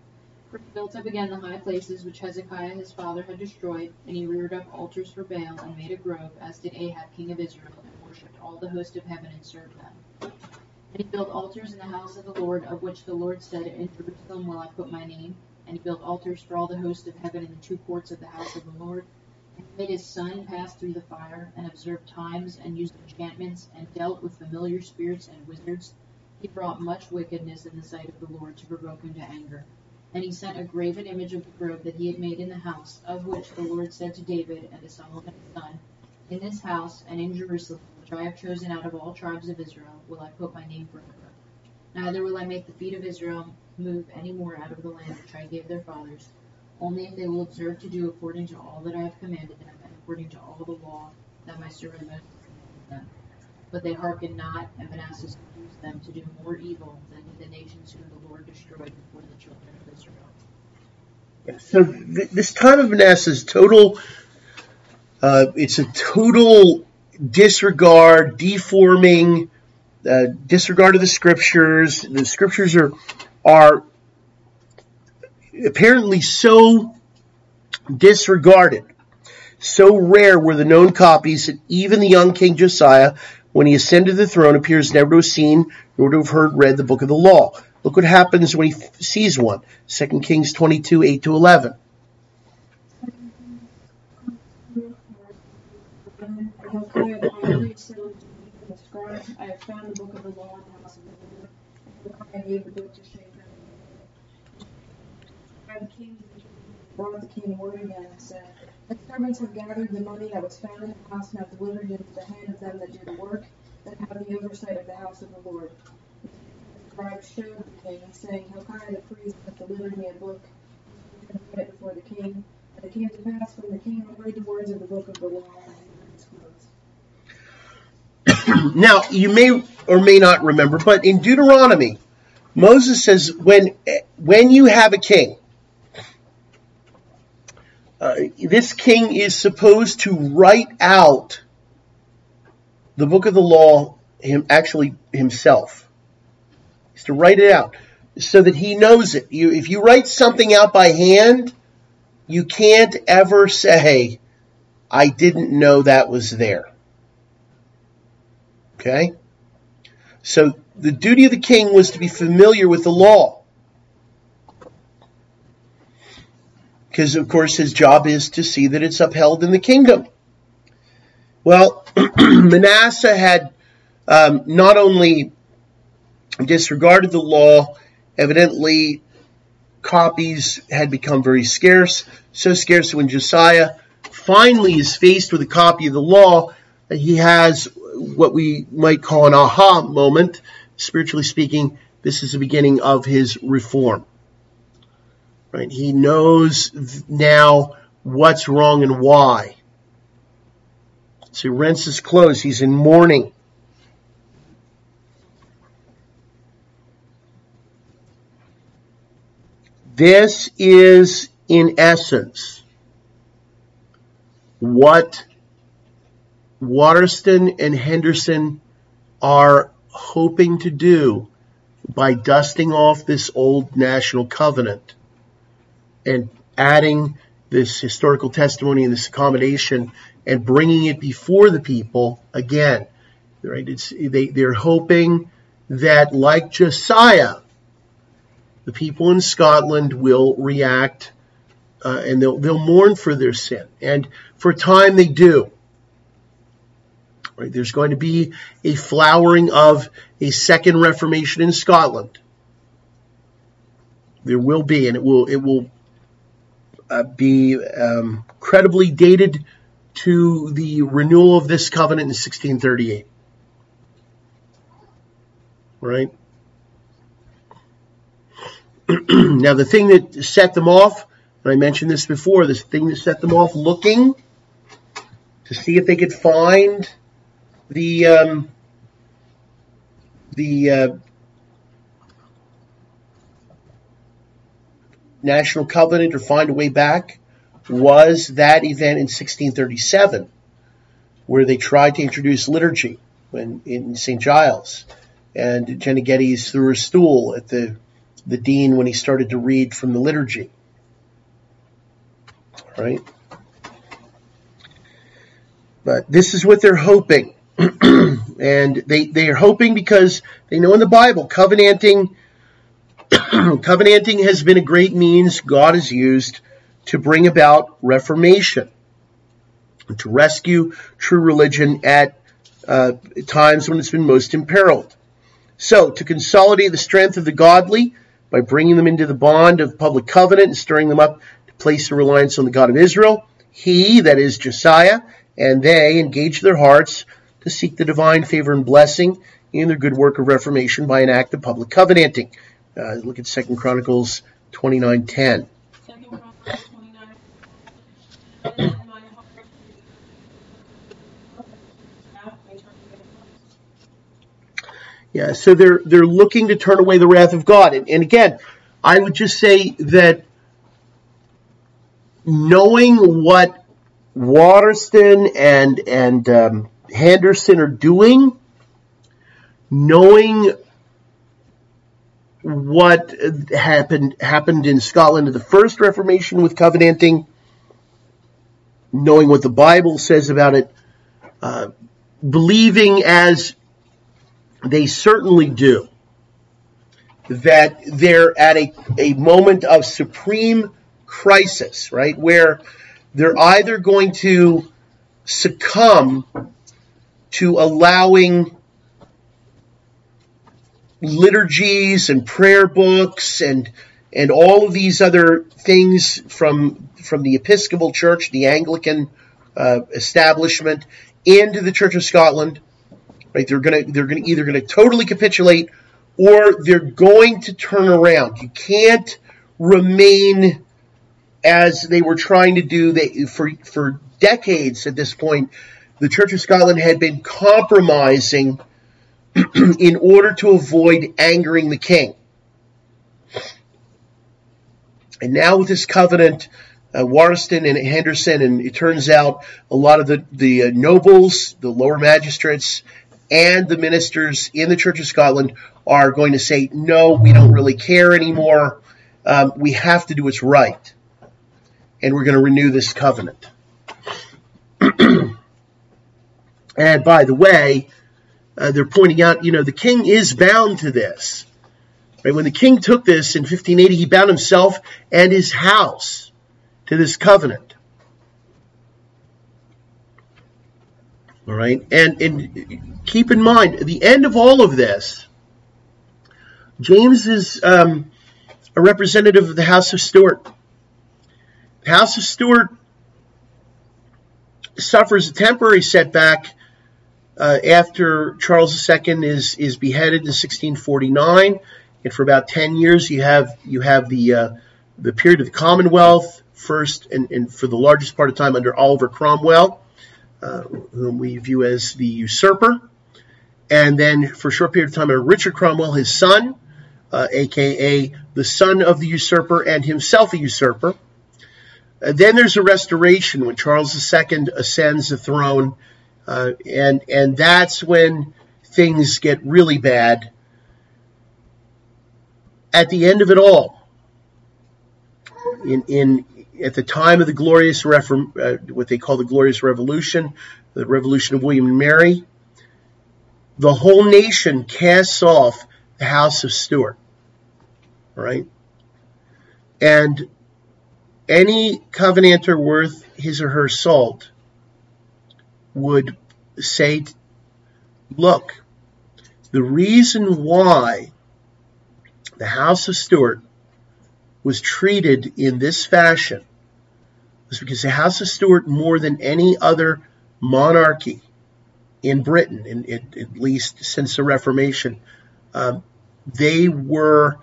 For he built up again the high places which Hezekiah his father had destroyed, and he reared up altars for Baal, and made a grove, as did Ahab king of Israel, and worshipped all the host of heaven, and served them. And he built altars in the house of the Lord, of which the Lord said, In Jerusalem will I put my name. And he built altars for all the host of heaven in the two courts of the house of the Lord. And he made his son pass through the fire, and observed times, and used enchantments, and dealt with familiar spirits and wizards. He brought much wickedness in the sight of the Lord to provoke him to anger. And he sent a graven image of the grove that he had made in the house, of which the Lord said to David and to Solomon his son, In this house and in Jerusalem, which I have chosen out of all tribes of Israel, will I put my name forever. Neither will I make the feet of Israel move any more out of the land which I gave their fathers, only if they will observe to do according to all that I have commanded them, and according to all the law that my servant Moses commanded them. But they hearkened not, and Manasseh seduced them to do more evil than the nations whom the Lord destroyed before the children of Israel. So th- this time of Manasseh is total. Uh, it's a total disregard, deforming, uh, disregard of the scriptures. The scriptures are are apparently so disregarded, so rare were the known copies that even the young King Josiah, when he ascended the throne, appears never to have seen nor to have heard read the book of the law. Look what happens when he f- sees one. 2 Kings 22, 8 to 11. Hilkiah the high priest said unto the scribe, I have found the book of the law gave the book to Shaphan. And the king brought the king word again and said, The servants have gathered the money that was found in the house and have delivered it into the hand of them that do the work, that have the oversight of the house of the Lord. The scribe showed the king, saying, Hilkiah the priest hath delivered me a book, and read it before the king. And it came to pass when the king heard the words of the book of the law, read. Now, you may or may not remember, but in Deuteronomy, Moses says when when you have a king, uh, this king is supposed to write out the book of the law him actually himself. He's to write it out so that he knows it. You, if you write something out by hand, you can't ever say, "I didn't know that was there." Okay? So the duty of the king was to be familiar with the law. Because, of course, his job is to see that it's upheld in the kingdom. Well, Manasseh had um, not only disregarded the law, evidently copies had become very scarce, so scarce when Josiah finally is faced with a copy of the law he has what we might call an aha moment. Spiritually speaking, this is the beginning of his reform. Right? He knows now what's wrong and why. So he rents his clothes. He's in mourning. This is, in essence, what Warriston and Henderson are hoping to do by dusting off this old national covenant and adding this historical testimony and this accommodation and bringing it before the people again. Right? It's, they, they're hoping that, like Josiah, the people in Scotland will react uh, and they'll, they'll mourn for their sin. And for a time they do. Right? There's going to be a flowering of a second Reformation in Scotland. There will be, and it will it will uh, be um, credibly dated to the renewal of this covenant in 1638. Right. now, the thing that set them off, and I mentioned this before, this thing that set them off looking to see if they could find the um, the uh, National Covenant or find a way back was that event in 1637, where they tried to introduce liturgy when in St. Giles, and Jenny Geddes threw her stool at the the dean when he started to read from the liturgy. Right? But this is what they're hoping. and they, they are hoping because they know in the Bible, covenanting, covenanting has been a great means God has used to bring about reformation, to rescue true religion at uh, times when it's been most imperiled. So, to consolidate the strength of the godly by bringing them into the bond of public covenant and stirring them up to place their reliance on the God of Israel, he, that is Josiah, and they engage their hearts to seek the divine favor and blessing in their good work of reformation by an act of public covenanting. Uh, look at Second Chronicles 29:10. Second Chronicles 29. Yeah, so they're they're looking to turn away the wrath of God. And, and again, I would just say that knowing what Warriston and and um, Henderson are doing, knowing what happened happened in Scotland in the first Reformation with covenanting, knowing what the Bible says about it, uh, believing as they certainly do that they're at a, a moment of supreme crisis, right? Where they're either going to succumb to allowing liturgies and prayer books and and all of these other things from from the Episcopal Church, the Anglican uh, establishment, into the Church of Scotland. Right? They're gonna they're gonna either gonna totally capitulate or they're going to turn around. You can't remain as they were trying to do they, for for decades at this point the Church of Scotland had been compromising in order to avoid angering the king. And now with this covenant, uh, Warriston and Henderson, and it turns out a lot of the, the uh, nobles, the lower magistrates, and the ministers in the Church of Scotland are going to say, no, we don't really care anymore. Um, we have to do what's right. And we're going to renew this covenant. And by the way, uh, they're pointing out, you know, the king is bound to this. Right? When the king took this in 1580, he bound himself and his house to this covenant. All right, and and keep in mind the end of all of this. James is um, a representative of the House of Stuart. The House of Stuart suffers a temporary setback uh, after Charles II is is beheaded in 1649, and for about 10 years you have you have the uh, the period of the Commonwealth first, and, and, for the largest part of time under Oliver Cromwell, uh, whom we view as the usurper, and then for a short period of time under Richard Cromwell, his son, aka uh, the son of the usurper and himself a usurper. Uh, then there's a restoration when Charles II ascends the throne uh, and and that's when things get really bad. At the end of it all, in in at the time of the glorious reform, uh, what they call the glorious revolution, the revolution of William and Mary, the whole nation casts off the house of Stuart. Right, and any covenanter worth his or her salt would say, look, the reason why the House of Stuart was treated in this fashion was because the House of Stuart, more than any other monarchy in Britain, in, in, at least since the Reformation, um, they were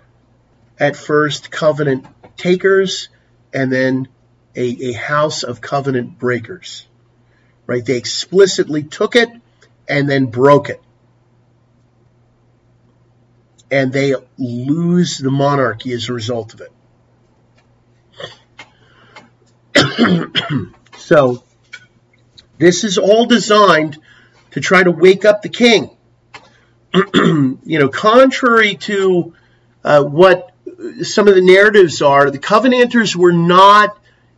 at first covenant takers and then a, a house of covenant breakers right? They explicitly took it and then broke it. And they lose the monarchy as a result of it. so, this is all designed to try to wake up the king. you know, contrary to uh, what some of the narratives are the Covenanters were not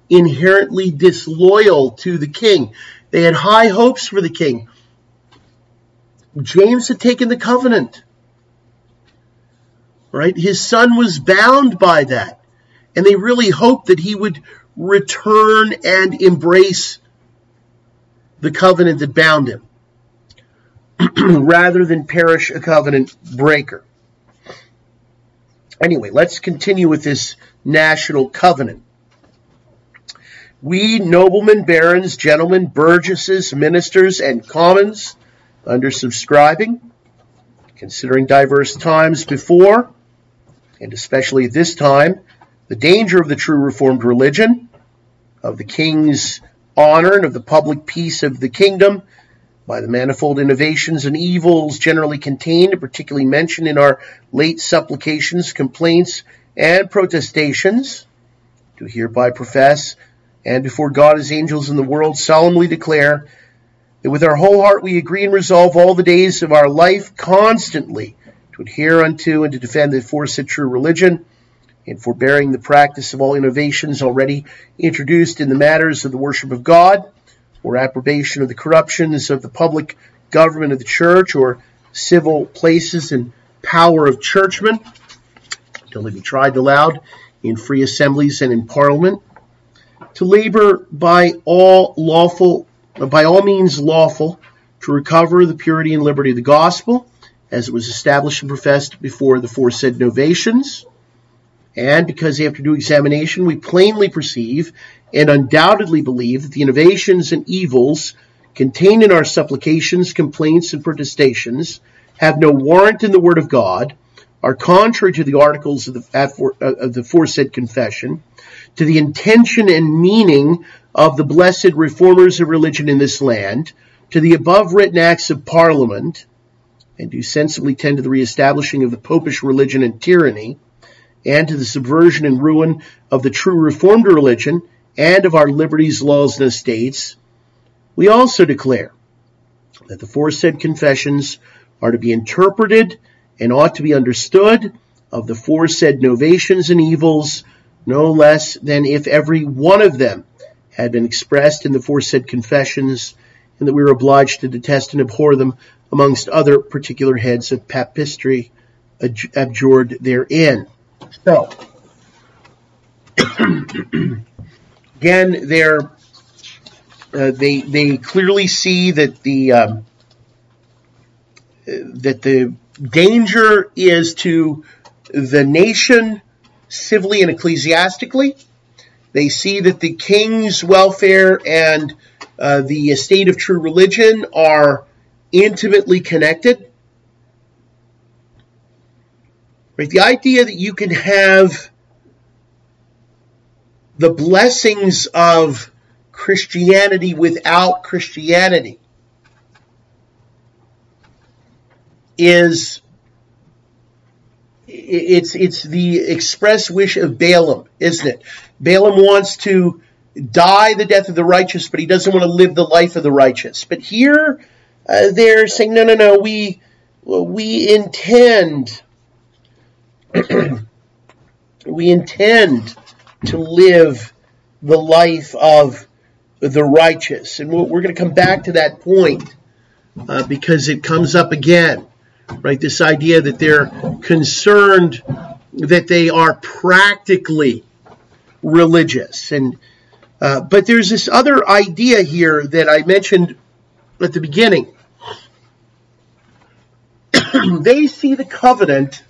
inherently disloyal to the king. They had high hopes for the king. James had taken the covenant. Right? His son was bound by that. And they really hoped that he would return and embrace the covenant that bound him rather than perish a covenant breaker. Anyway, let's continue with this national covenant. We noblemen, barons, gentlemen, burgesses, ministers, and commons, under subscribing, considering diverse times before, and especially this time, the danger of the true Reformed religion, of the king's honor, and of the public peace of the kingdom, by the manifold innovations and evils generally contained, and particularly mentioned in our late supplications, complaints, and protestations, do hereby profess, and before God, his angels, and the world solemnly declare that with our whole heart we agree and resolve all the days of our life constantly to adhere unto and to defend the aforesaid true religion, in forbearing the practice of all innovations already introduced in the matters of the worship of God or approbation of the corruptions of the public government of the church or civil places and power of churchmen, till they be tried aloud in free assemblies and in parliament, to labor by all lawful, by all means lawful, to recover the purity and liberty of the gospel, as it was established and professed before the foresaid novations. And because after due examination we plainly perceive and undoubtedly believe that the innovations and evils contained in our supplications, complaints, and protestations have no warrant in the Word of God, are contrary to the articles of the, uh, of the aforesaid confession, to the intention and meaning of the blessed reformers of religion in this land, to the above written acts of Parliament, and do sensibly tend to the reestablishing of the popish religion and tyranny, and to the subversion and ruin of the true Reformed religion and of our liberties, laws, and estates, we also declare that the foresaid confessions are to be interpreted and ought to be understood of the foresaid novations and evils no less than if every one of them had been expressed in the foresaid confessions, and that we were obliged to detest and abhor them amongst other particular heads of papistry abjured therein. So, again, they're, uh, they they clearly see that the um, that the danger is to the nation civilly and ecclesiastically. They see that the king's welfare and uh, the estate of true religion are intimately connected. Right? The idea that you can have the blessings of Christianity without Christianity is it's it's the express wish of Balaam, isn't it? Balaam wants to die the death of the righteous, but he doesn't want to live the life of the righteous. But here uh, they're saying, no, no, no, we we intend we intend to live the life of the righteous, and we're going to come back to that point uh, because it comes up again right? This idea that they're concerned that they are practically religious. And uh, but there's this other idea here that I mentioned at the beginning. they see the covenant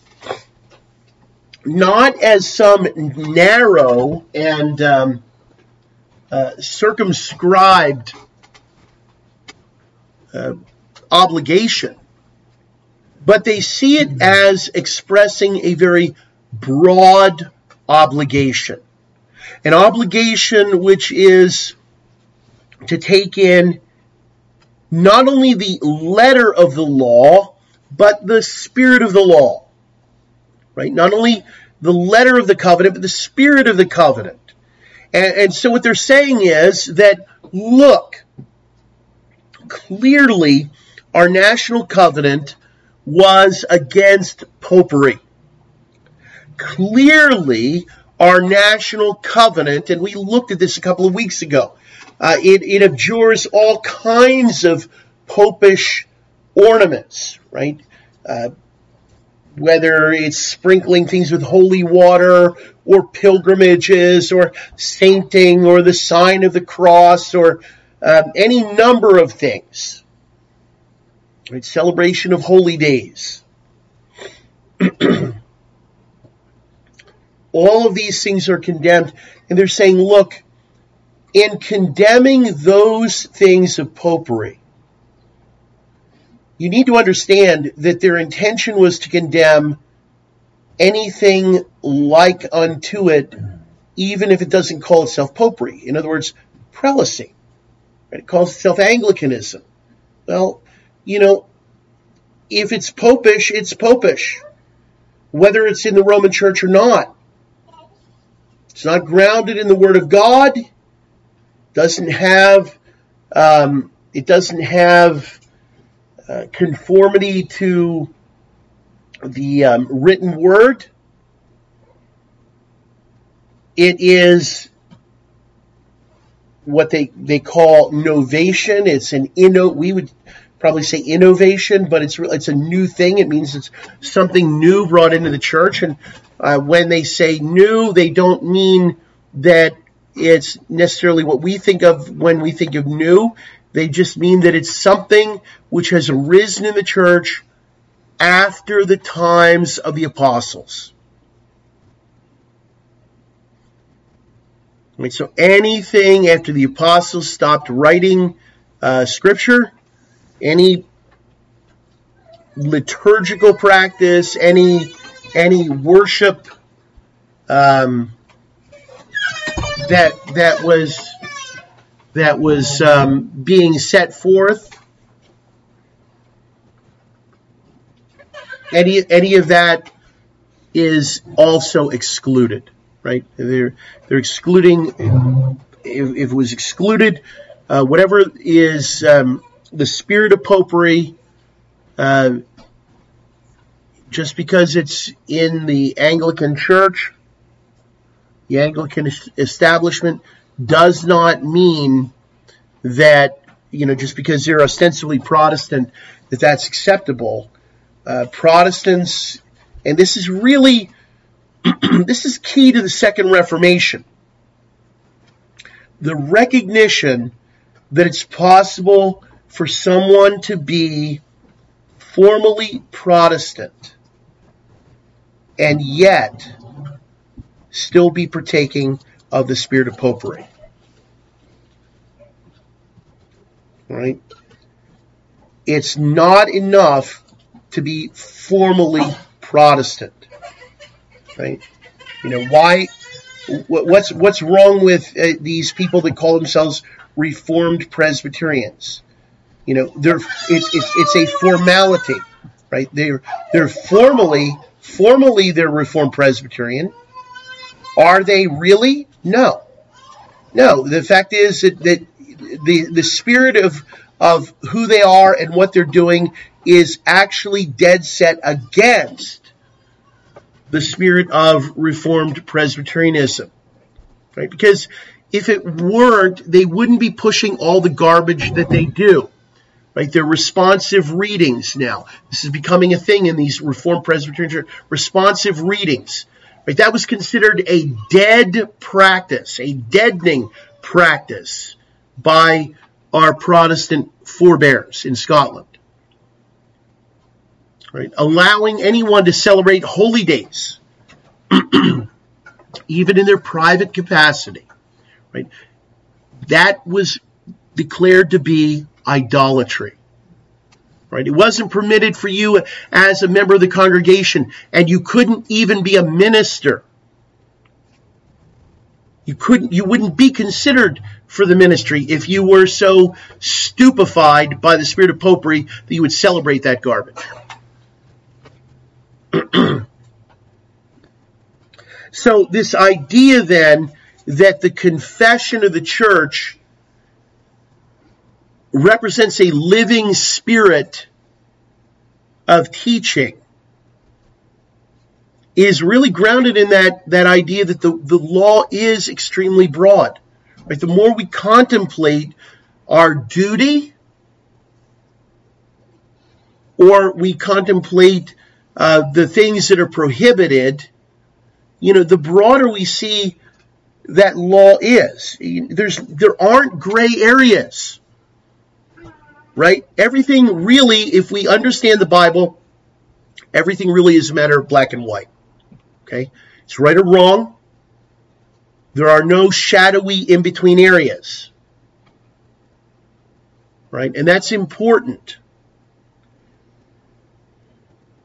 not as some narrow and um, uh, circumscribed uh, obligation, but they see it as expressing a very broad obligation. An obligation which is to take in not only the letter of the law, but the spirit of the law. Right? Not only the letter of the covenant, but the spirit of the covenant. And, and so what they're saying is that, look, clearly our national covenant was against popery. clearly our national covenant, and we looked at this a couple of weeks ago. Uh, it, it abjures all kinds of popish ornaments, right? Uh, whether it's sprinkling things with holy water or pilgrimages or sainting or the sign of the cross or um, any number of things. Right? Celebration of holy days. All of these things are condemned, and they're saying, look, in condemning those things of popery, you need to understand that their intention was to condemn anything like unto it, even if it doesn't call itself popery. In other words, prelacy. Right? It calls itself Anglicanism. Well, you know, if it's popish, it's popish, whether it's in the Roman Church or not. It's not grounded in the Word of God. Doesn't have um, it doesn't have uh, conformity to the um, written word. It is what they, they call novation. It's an inno, we would probably say innovation, but it's it's a new thing. It means it's something new brought into the church. And uh, when they say new, they don't mean that it's necessarily what we think of when we think of new. They just mean that it's something which has arisen in the church after the times of the apostles. Right, so anything after the apostles stopped writing uh, scripture, any liturgical practice, any any worship um, that that was that was um, being set forth. Any any of that is also excluded, right? They're they're excluding if, if it was excluded, uh, whatever is um, the spirit of popery. Uh, just because it's in the Anglican Church, the Anglican establishment, does not mean that you know just because they're ostensibly Protestant that that's acceptable. Uh, Protestants, and this is really this is key to the Second Reformation. The recognition that it's possible for someone to be formally Protestant and yet still be partaking of the spirit of popery. Right? It's not enough to be formally Protestant. Right? You know, why what's what's wrong with uh, these people that call themselves reformed presbyterians? You know, they're it's it's, it's a formality, right? They're they're formally formally they're reformed presbyterian. Are they really? No. No, the fact is that, that the, the spirit of, of who they are and what they're doing is actually dead set against the spirit of Reformed Presbyterianism. Right? Because if it weren't, they wouldn't be pushing all the garbage that they do. Right? They're responsive readings now. This is becoming a thing in these Reformed Presbyterian responsive readings. Right? That was considered a dead practice, a deadening practice by our Protestant forebears in Scotland. Right? Allowing anyone to celebrate holy days, even in their private capacity. Right? That was declared to be idolatry. Right? It wasn't permitted for you as a member of the congregation, and you couldn't even be a minister. You couldn't you wouldn't be considered for the ministry if you were so stupefied by the spirit of popery that you would celebrate that garbage. so this idea then that the confession of the church represents a living spirit of teaching is really grounded in that, that idea that the, the law is extremely broad. Right? The more we contemplate our duty or we contemplate uh, the things that are prohibited, you know, the broader we see that law is. There's there aren't gray areas. Right? Everything really, if we understand the Bible, everything really is a matter of black and white. Okay? It's right or wrong. There are no shadowy in between areas. Right? And that's important.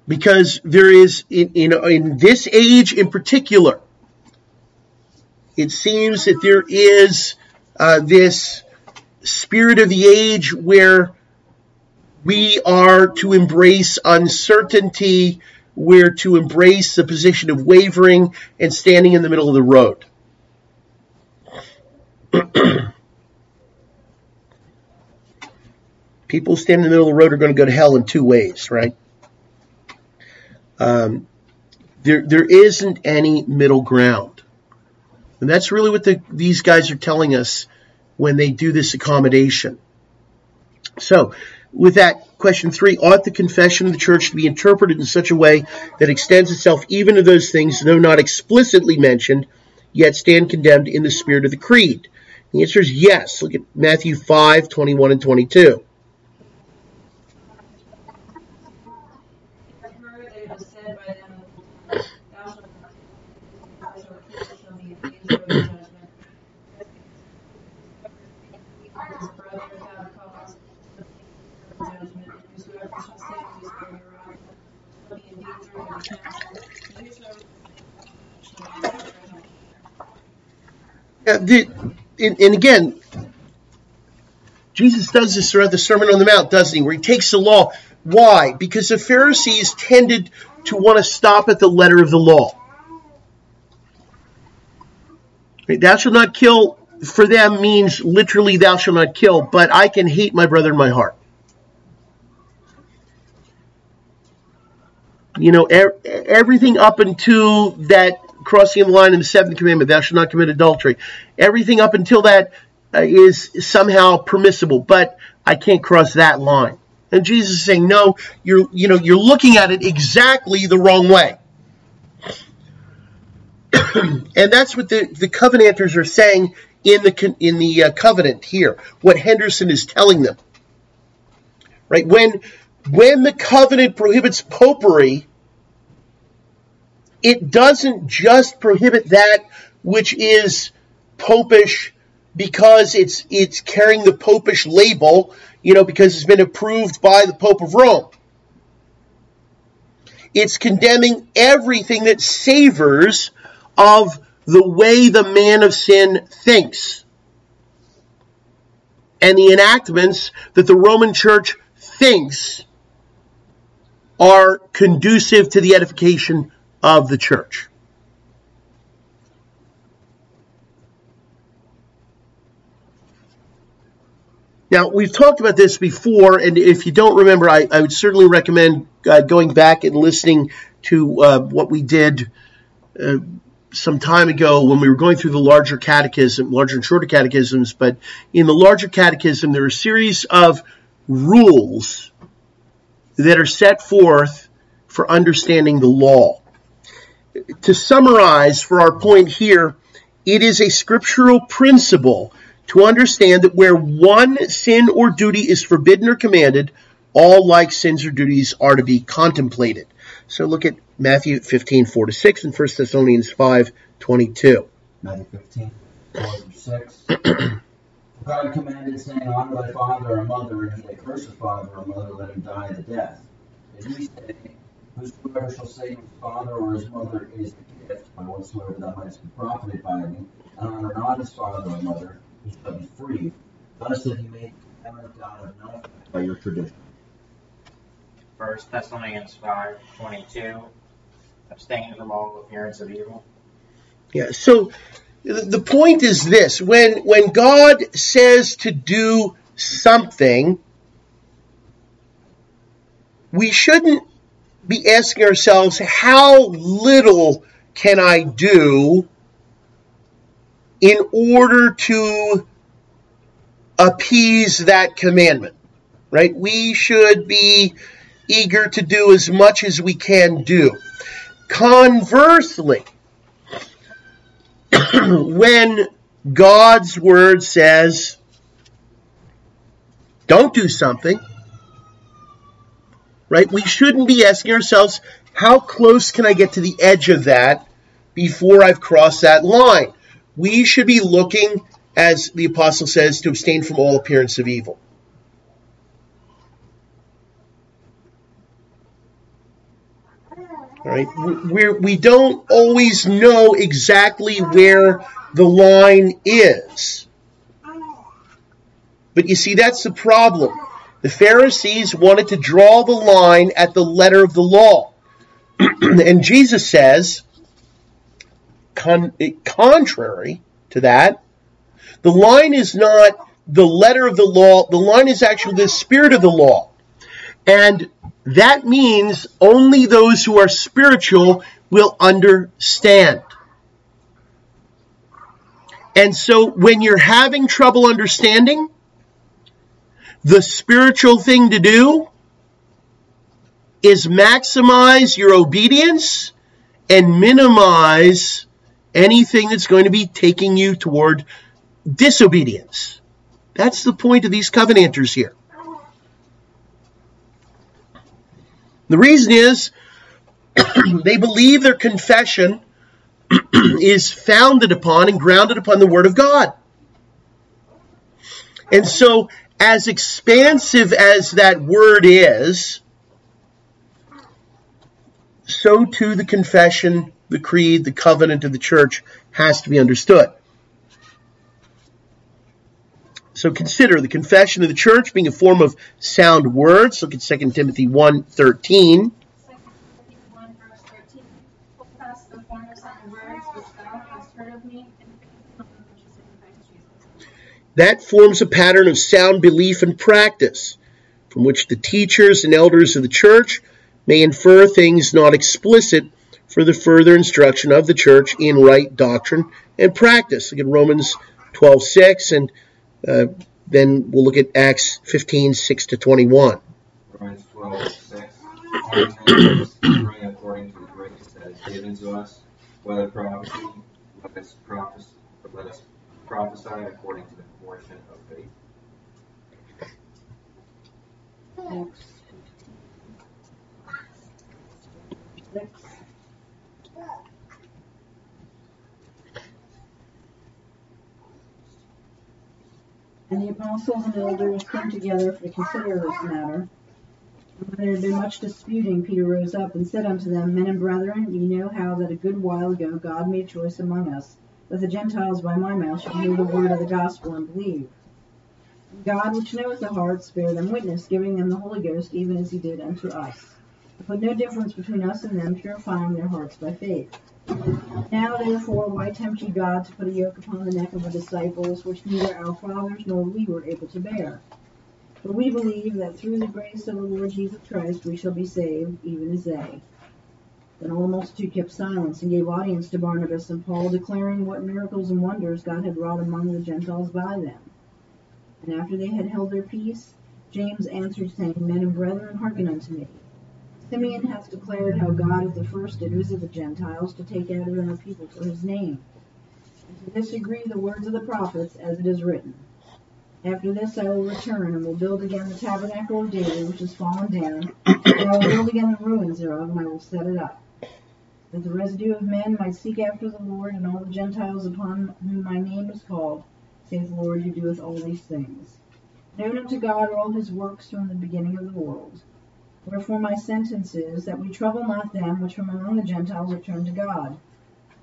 Because there is, in, in, in this age in particular, it seems that there is uh, this spirit of the age where we are to embrace uncertainty, we're to embrace the position of wavering and standing in the middle of the road. People standing in the middle of the road are going to go to hell in two ways, right? Um, there, there isn't any middle ground. And that's really what the, these guys are telling us when they do this accommodation. So, with that, question three, ought the confession of the church to be interpreted in such a way that extends itself even to those things, though not explicitly mentioned, yet stand condemned in the spirit of the creed? The answer is yes. Look at Matthew 5, 21 and 22. The, and, and again, Jesus does this throughout the Sermon on the Mount, doesn't he? Where he takes the law. Why? Because the Pharisees tended to want to stop at the letter of the law. Thou shalt not kill for them means literally thou shalt not kill, but I can hate my brother in my heart. You know, er, everything up until that crossing the line in the seventh commandment, thou shalt not commit adultery. Everything up until that uh, is somehow permissible, but I can't cross that line. And Jesus is saying, no, you're, you know, you're looking at it exactly the wrong way. and that's what the, the covenanters are saying in the, in the uh, covenant here, what Henderson is telling them. Right? When, when the covenant prohibits popery, it doesn't just prohibit that which is popish because it's it's carrying the popish label, you know, because it's been approved by the Pope of Rome. It's condemning everything that savors of the way the man of sin thinks. And the enactments that the Roman Church thinks are conducive to the edification of the church. Now, we've talked about this before, and if you don't remember, I, I would certainly recommend uh, going back and listening to uh, what we did uh, some time ago when we were going through the larger catechism, larger and shorter catechisms. But in the larger catechism, there are a series of rules that are set forth for understanding the law to summarize for our point here, it is a scriptural principle to understand that where one sin or duty is forbidden or commanded, all like sins or duties are to be contemplated. So look at Matthew 15, 4 to 6 and 1 Thessalonians 5, 22. Matthew 15, 4 to 6. God commanded, saying, Honor thy father or mother, and he that curses father or mother, let him die the death. And he said, Whosoever shall say to his father or his mother, is the gift, by whatsoever thou mightest be profited by me, and honor not his father or mother, he shall be free. Thus that he may commandment God of no by your tradition. First Thessalonians five twenty two. Abstain from all appearance of evil. Yeah, so the point is this when when God says to do something, we shouldn't be asking ourselves, how little can I do in order to appease that commandment? Right? We should be eager to do as much as we can do. Conversely, when God's word says, don't do something, right? We shouldn't be asking ourselves, how close can I get to the edge of that before I've crossed that line? We should be looking, as the apostle says, to abstain from all appearance of evil. Right? We're, we don't always know exactly where the line is. But you see, that's the problem. The Pharisees wanted to draw the line at the letter of the law. and Jesus says, con- contrary to that, the line is not the letter of the law, the line is actually the spirit of the law. And that means only those who are spiritual will understand. And so when you're having trouble understanding, the spiritual thing to do is maximize your obedience and minimize anything that's going to be taking you toward disobedience. That's the point of these covenanters here. The reason is they believe their confession is founded upon and grounded upon the Word of God. And so, as expansive as that Word is, so too the confession, the creed, the covenant of the church has to be understood. So consider the confession of the church being a form of sound words. Look at 2 Timothy 1 That forms a pattern of sound belief and practice, from which the teachers and elders of the church may infer things not explicit for the further instruction of the church in right doctrine and practice. Look at Romans 12:6 and uh, then we'll look at Acts 15, 6 to 21. Romans 12, 6. according to the grace that is given to us, whether prophecy, let us prophesy, let us prophesy according to the portion of faith. And the apostles and elders came together to consider this matter. When there had been much disputing, Peter rose up and said unto them, Men and brethren, ye know how that a good while ago God made choice among us, that the Gentiles by my mouth should hear the word of the gospel and believe. God, which knoweth the hearts, bear them witness, giving them the Holy Ghost, even as he did unto us. Put no difference between us and them, purifying their hearts by faith. Now therefore, why tempt ye God to put a yoke upon the neck of the disciples, which neither our fathers nor we were able to bear? For we believe that through the grace of the Lord Jesus Christ we shall be saved, even as they. Then all the multitude kept silence and gave audience to Barnabas and Paul, declaring what miracles and wonders God had wrought among the Gentiles by them. And after they had held their peace, James answered, saying, Men and brethren, hearken unto me. Simeon hath declared how God at the first did visit the Gentiles to take out of them a people for his name. And to this agree the words of the prophets, as it is written. After this I will return, and will build again the tabernacle of David, which is fallen down, and I will build again the ruins thereof, and I will set it up. That the residue of men might seek after the Lord, and all the Gentiles upon whom my name is called, saith the Lord, who doeth all these things. Known unto God are all his works from the beginning of the world. Wherefore my sentence is, that we trouble not them which from among the Gentiles are turned to God,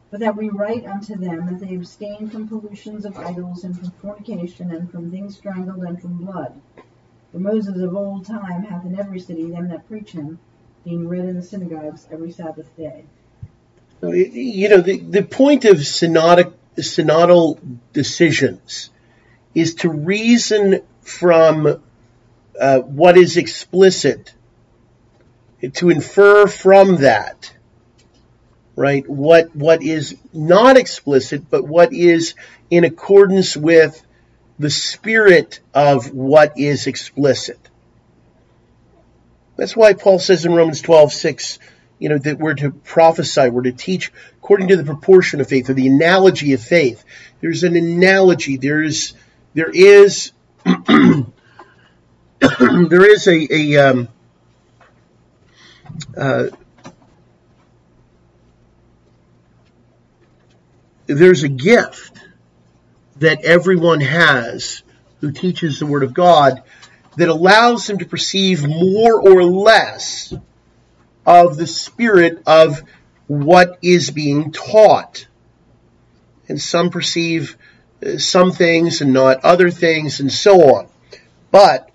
but that we write unto them that they abstain from pollutions of idols, and from fornication, and from things strangled, and from blood. For Moses of old time hath in every city them that preach him, being read in the synagogues every Sabbath day. You know, the, the point of synodic, synodal decisions is to reason from uh, what is explicit to infer from that, right, what, what is not explicit, but what is in accordance with the spirit of what is explicit. That's why Paul says in Romans 12, 6, you know, that we're to prophesy, we're to teach according to the proportion of faith or the analogy of faith. There's an analogy. There's, there is, there is a, a um, uh, there's a gift that everyone has who teaches the Word of God that allows them to perceive more or less of the spirit of what is being taught. And some perceive uh, some things and not other things and so on. But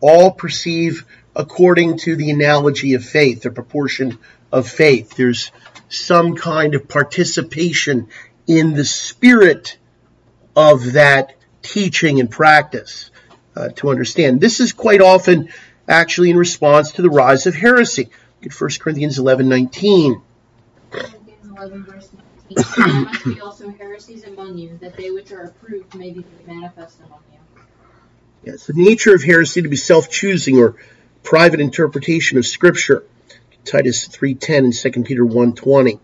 all perceive according to the analogy of faith, the proportion of faith. There's some kind of participation in the spirit of that teaching and practice uh, to understand. This is quite often actually in response to the rise of heresy. Look at 1 Corinthians 11 19. 11, verse 19. There must be also heresies among you, that they which are approved may be manifest among you. Yes, the nature of heresy to be self-choosing or private interpretation of Scripture. Titus 3.10 and 2 Peter 1.20.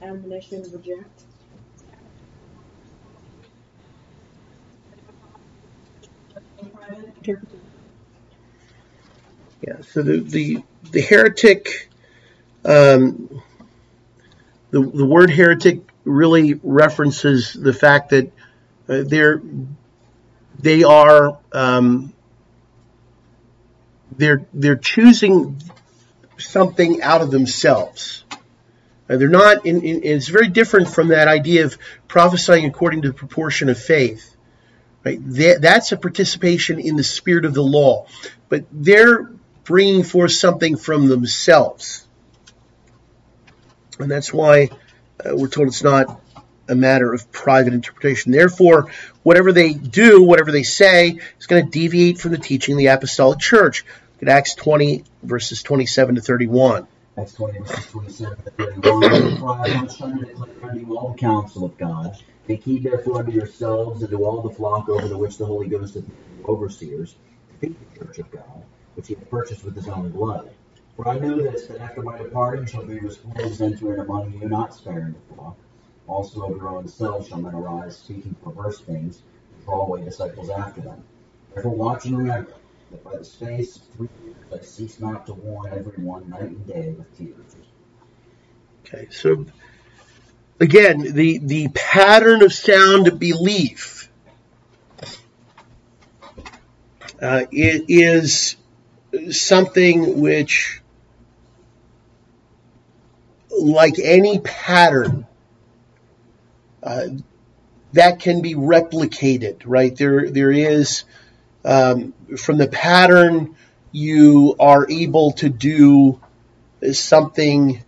Admonition reject. Yeah, so the, the, the heretic, um, the, the word heretic really references the fact that uh, they're, they are, um, they're, they're choosing something out of themselves. Uh, they're not, in, in, it's very different from that idea of prophesying according to the proportion of faith. Right? That, that's a participation in the spirit of the law. But they're bringing forth something from themselves. And that's why uh, we're told it's not a matter of private interpretation. Therefore, whatever they do, whatever they say, is going to deviate from the teaching of the apostolic church. Look at Acts 20, verses 27 to 31. Acts 20, verses 27 to 31. For I have unto you all the counsel of God. Take heed therefore unto yourselves and to all the flock over the which the Holy Ghost hath overseers, to feed the church of God, which he hath purchased with his own blood. For I know this, that after my departing shall be wolves enter in among you, not sparing the flock. Also of your own selves shall men arise, speaking perverse things, and draw away disciples after them. Therefore watch and remember that by the space of three years I cease not to warn everyone night and day with tears. Okay, so again, the, the pattern of sound belief uh, it is something which, like any pattern, uh, that can be replicated, right? There, there is um, from the pattern you are able to do something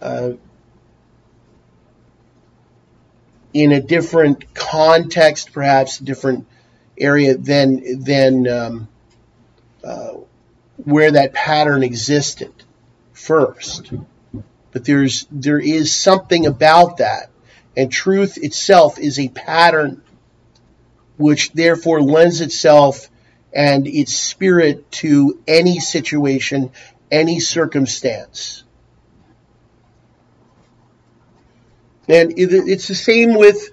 uh, in a different context, perhaps a different area than than um, uh, where that pattern existed first. But there's there is something about that, and truth itself is a pattern, which therefore lends itself and its spirit to any situation, any circumstance. And it's the same with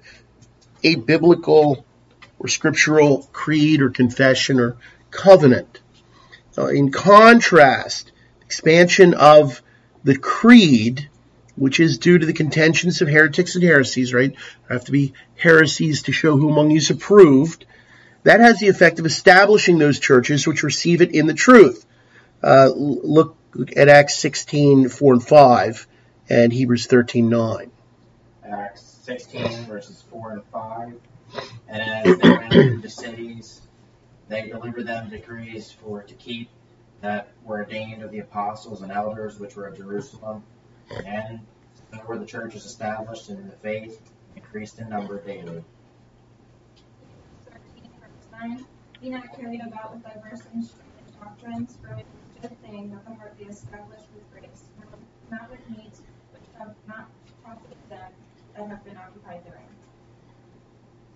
a biblical or scriptural creed or confession or covenant. In contrast, expansion of the creed, which is due to the contentions of heretics and heresies, right? There have to be heresies to show who among you is approved. That has the effect of establishing those churches which receive it in the truth. Uh, look, at Acts 16, 4 and 5, and Hebrews 13, 9. Acts 16, verses 4 and 5. And as they into the cities, they delivered them decrees for to keep that were ordained of the apostles and elders which were at Jerusalem. And where the church is established in the faith, increased in number daily. 13, verse 9. Be not carried about with diverse and strange doctrines, for it is a good thing that the heart be established with grace, not with meats which have not profited them that have been occupied therein.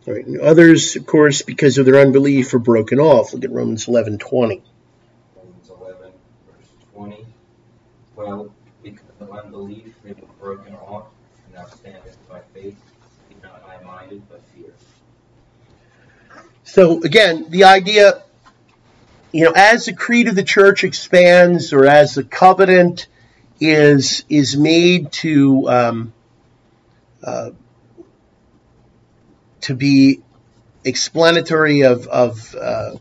All right. And others, of course, because of their unbelief, are broken off. Look at Romans eleven twenty. Romans 11, verse 20. Well, unbelief broken off, and by faith. Be not high minded, but fear. So again, the idea, you know, as the creed of the church expands, or as the covenant is is made to um, uh, to be explanatory of of uh,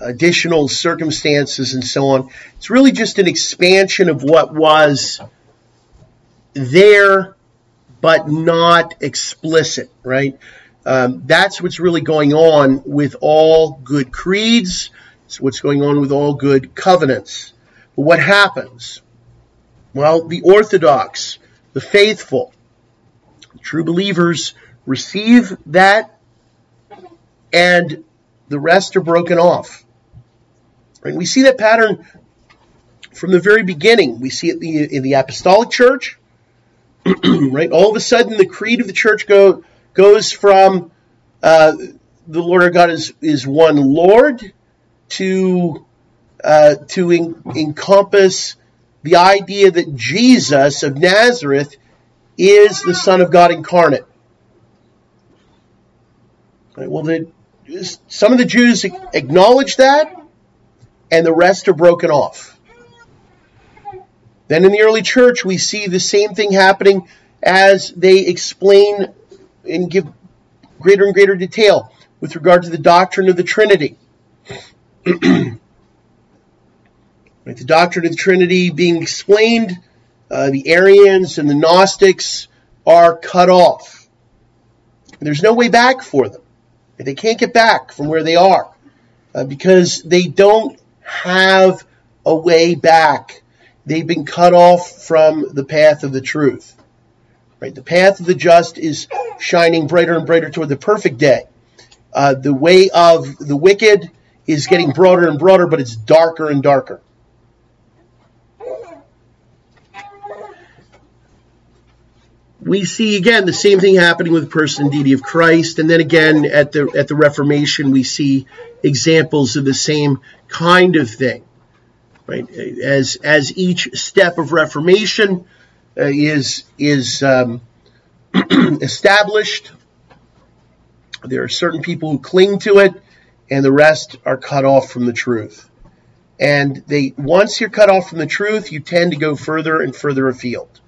additional circumstances and so on, it's really just an expansion of what was there, but not explicit, right? Um, that's what's really going on with all good creeds. It's what's going on with all good covenants. But what happens? Well, the Orthodox, the faithful, true believers receive that, and the rest are broken off. Right? We see that pattern from the very beginning. We see it the, in the Apostolic Church. right? All of a sudden, the creed of the church go, goes from uh, the Lord our God is, is one Lord to uh, to en- encompass the idea that Jesus of Nazareth is the Son of God incarnate. Right, well, the, some of the Jews acknowledge that, and the rest are broken off. Then in the early church, we see the same thing happening as they explain and give greater and greater detail with regard to the doctrine of the Trinity. right, the doctrine of the Trinity being explained, uh, the Arians and the Gnostics are cut off. There's no way back for them. They can't get back from where they are uh, because they don't have a way back. They've been cut off from the path of the truth. Right? The path of the just is shining brighter and brighter toward the perfect day. Uh, the way of the wicked is getting broader and broader, but it's darker and darker. We see again the same thing happening with the person and deity of Christ, and then again at the at the Reformation we see examples of the same kind of thing. Right? As as each step of Reformation uh, is is um, established, there are certain people who cling to it, and the rest are cut off from the truth. And they once you're cut off from the truth, you tend to go further and further afield.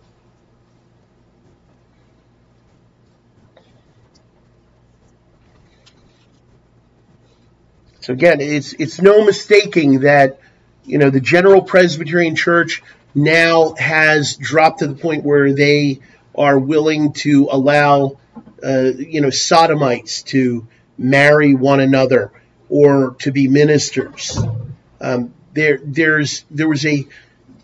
So again, it's it's no mistaking that you know the General Presbyterian Church now has dropped to the point where they are willing to allow uh, you know sodomites to marry one another or to be ministers. Um, there there's there was a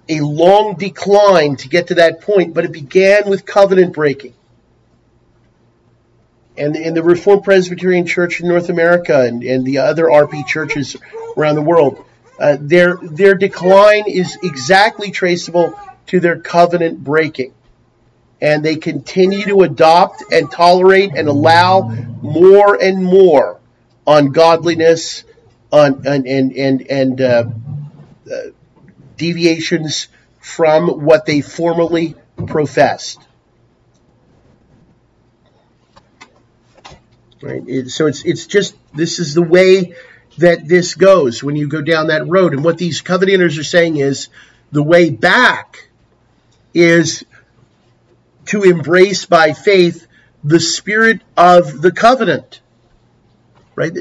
a long decline to get to that point, but it began with covenant breaking and in the Reformed Presbyterian Church in North America and, and the other RP churches around the world, uh, their their decline is exactly traceable to their covenant breaking, and they continue to adopt and tolerate and allow more and more ungodliness, on and and and, and uh, uh, deviations from what they formerly professed. Right? So it's it's just this is the way that this goes when you go down that road. And what these covenanters are saying is the way back is to embrace by faith the spirit of the covenant. Right?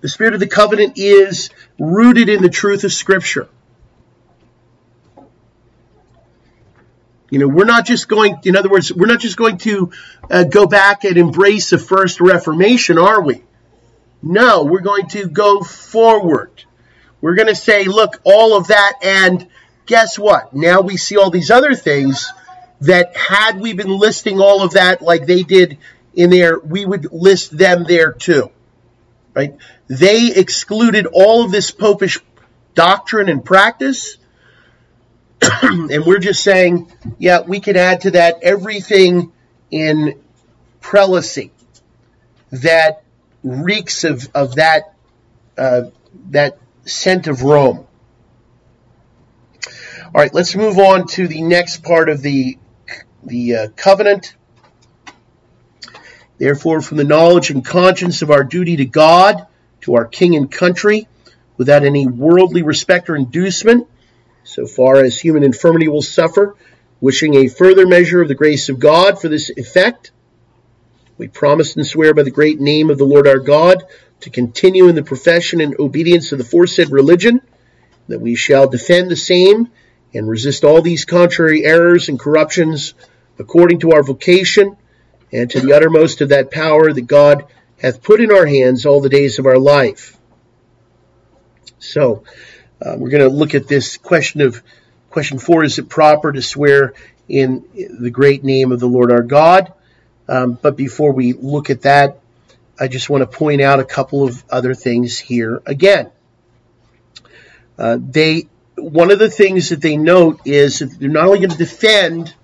The, spirit of the covenant is rooted in the truth of Scripture. You know, we're not just going, in other words, we're not just going to uh, go back and embrace the first Reformation, are we? No, we're going to go forward. We're going to say, look, all of that, and guess what? Now we see all these other things that had we been listing all of that like they did in there, we would list them there too. Right? they excluded all of this popish doctrine and practice. and we're just saying, yeah, we can add to that everything in prelacy that reeks of, of that uh, that scent of Rome. All right, let's move on to the next part of the the uh, covenant. Therefore, from the knowledge and conscience of our duty to God, to our king and country, without any worldly respect or inducement, so far as human infirmity will suffer, wishing a further measure of the grace of God for this effect, we promise and swear by the great name of the Lord our God to continue in the profession and obedience of the foresaid religion, that we shall defend the same and resist all these contrary errors and corruptions according to our vocation and to the uttermost of that power that God hath put in our hands all the days of our life. So, uh, we're going to look at this question of question four: Is it proper to swear in the great name of the Lord our God? Um, but before we look at that, I just want to point out a couple of other things here again. Uh, they one of the things that they note is that they're not only going to defend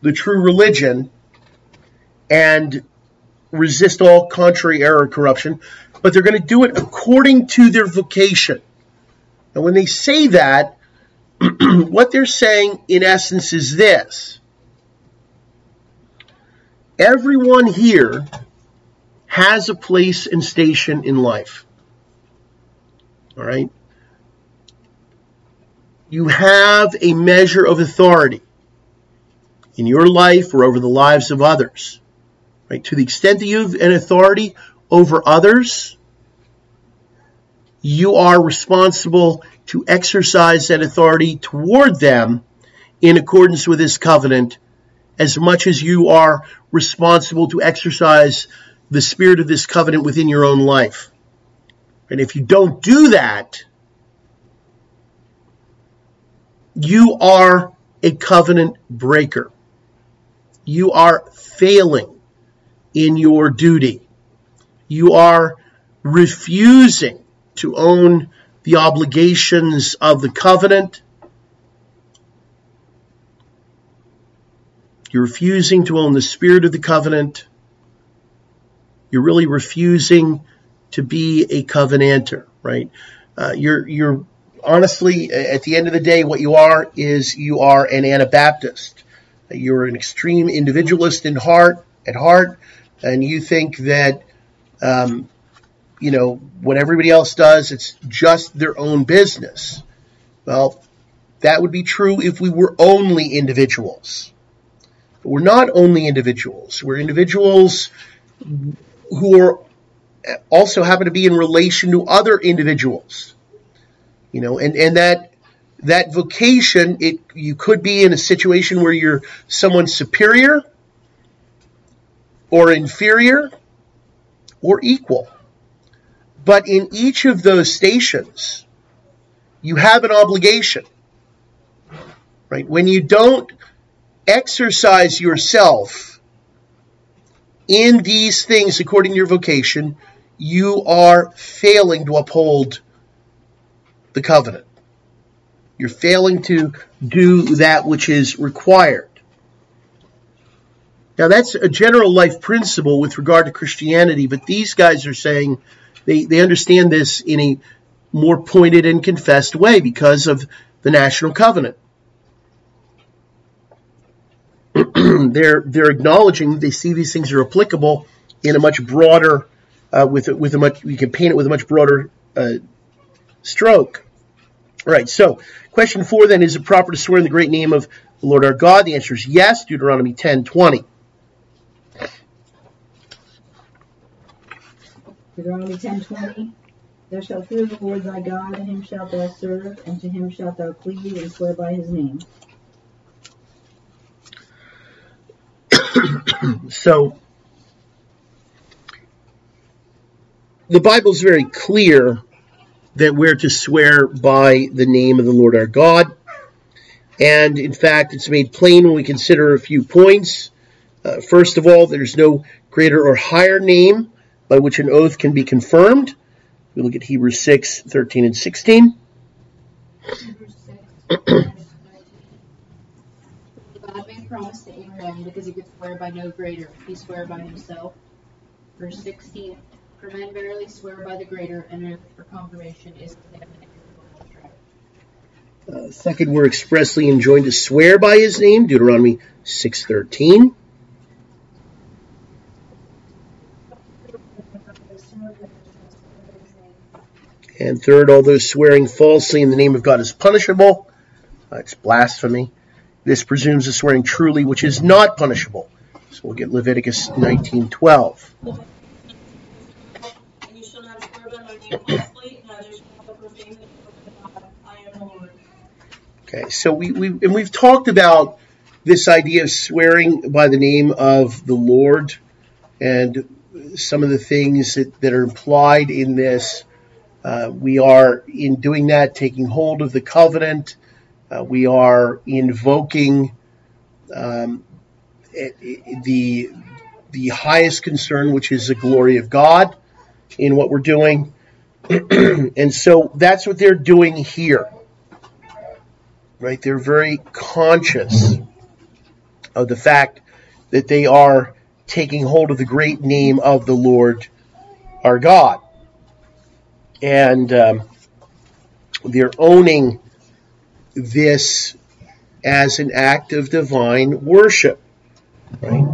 the true religion and resist all contrary error and corruption, but they're going to do it according to their vocation. And when they say that, what they're saying in essence is this everyone here has a place and station in life. All right? You have a measure of authority in your life or over the lives of others. Right? To the extent that you have an authority over others, you are responsible to exercise that authority toward them in accordance with this covenant as much as you are responsible to exercise the spirit of this covenant within your own life. And if you don't do that, you are a covenant breaker. You are failing in your duty. You are refusing to own the obligations of the covenant. You're refusing to own the spirit of the covenant. You're really refusing to be a covenanter, right? Uh, you're you're honestly at the end of the day, what you are is you are an Anabaptist. You're an extreme individualist in heart at heart, and you think that um, you know, what everybody else does, it's just their own business. Well, that would be true if we were only individuals. But we're not only individuals. We're individuals who are also happen to be in relation to other individuals. You know, and, and that that vocation, it you could be in a situation where you're someone superior or inferior or equal. But in each of those stations, you have an obligation. Right? When you don't exercise yourself in these things according to your vocation, you are failing to uphold the covenant. You're failing to do that which is required. Now, that's a general life principle with regard to Christianity, but these guys are saying they, they understand this in a more pointed and confessed way because of the national covenant. they're they're acknowledging they see these things are applicable in a much broader uh, with with a much we can paint it with a much broader uh, stroke. All right. So question four then is it proper to swear in the great name of the Lord our God? The answer is yes. Deuteronomy ten twenty. Deuteronomy ten twenty. Thou shalt fear the Lord thy God, and him shalt thou serve, and to him shalt thou cleave and swear by his name. so the Bible is very clear that we're to swear by the name of the Lord our God. And in fact, it's made plain when we consider a few points. Uh, first of all, there's no greater or higher name by which an oath can be confirmed We look at Hebrews 6, 13 and 16. Hebrews 6, verse 13. God made Abraham because he could swear by no greater. He swore by himself. Verse 16. For men verily swear by the greater, and for confirmation is. Uh, second, we're expressly enjoined to swear by his name, Deuteronomy 6.13. And third, although swearing falsely in the name of God is punishable, uh, it's blasphemy. This presumes the swearing truly, which is not punishable. So we'll get Leviticus 19:12. And you shall not swear by my name falsely, neither shall thou profane the name of God. I am the Lord. Okay, so we, we and we've talked about this idea of swearing by the name of the Lord and some of the things that, that are implied in this. Uh, we are in doing that taking hold of the covenant. Uh, we are invoking um, the the highest concern, which is the glory of God, in what we're doing, and so that's what they're doing here right? They're very conscious of the fact that they are taking hold of the great name of the Lord our God. And um, they're owning this as an act of divine worship, right?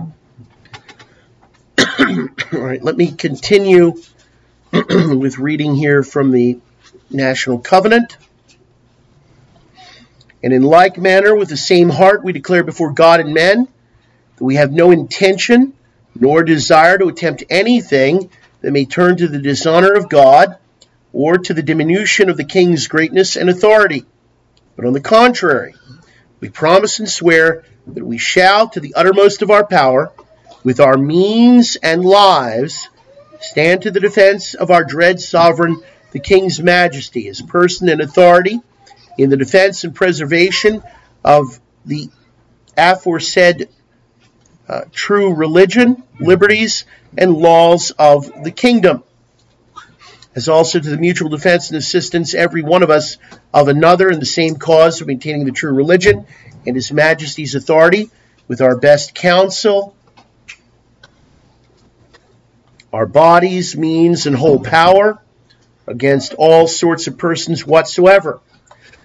All right, let me continue with reading here from the National Covenant. And in like manner, with the same heart, we declare before God and men that we have no intention nor desire to attempt anything that may turn to the dishonor of God or to the diminution of the king's greatness and authority. But on the contrary, we promise and swear that we shall, to the uttermost of our power, with our means and lives, stand to the defense of our dread sovereign, the king's majesty, his person and authority in the defense and preservation of the aforesaid uh, true religion, liberties, and laws of the kingdom, as also to the mutual defense and assistance, every one of us, of another in the same cause of maintaining the true religion and His Majesty's authority, with our best counsel, our bodies, means, and whole power against all sorts of persons whatsoever.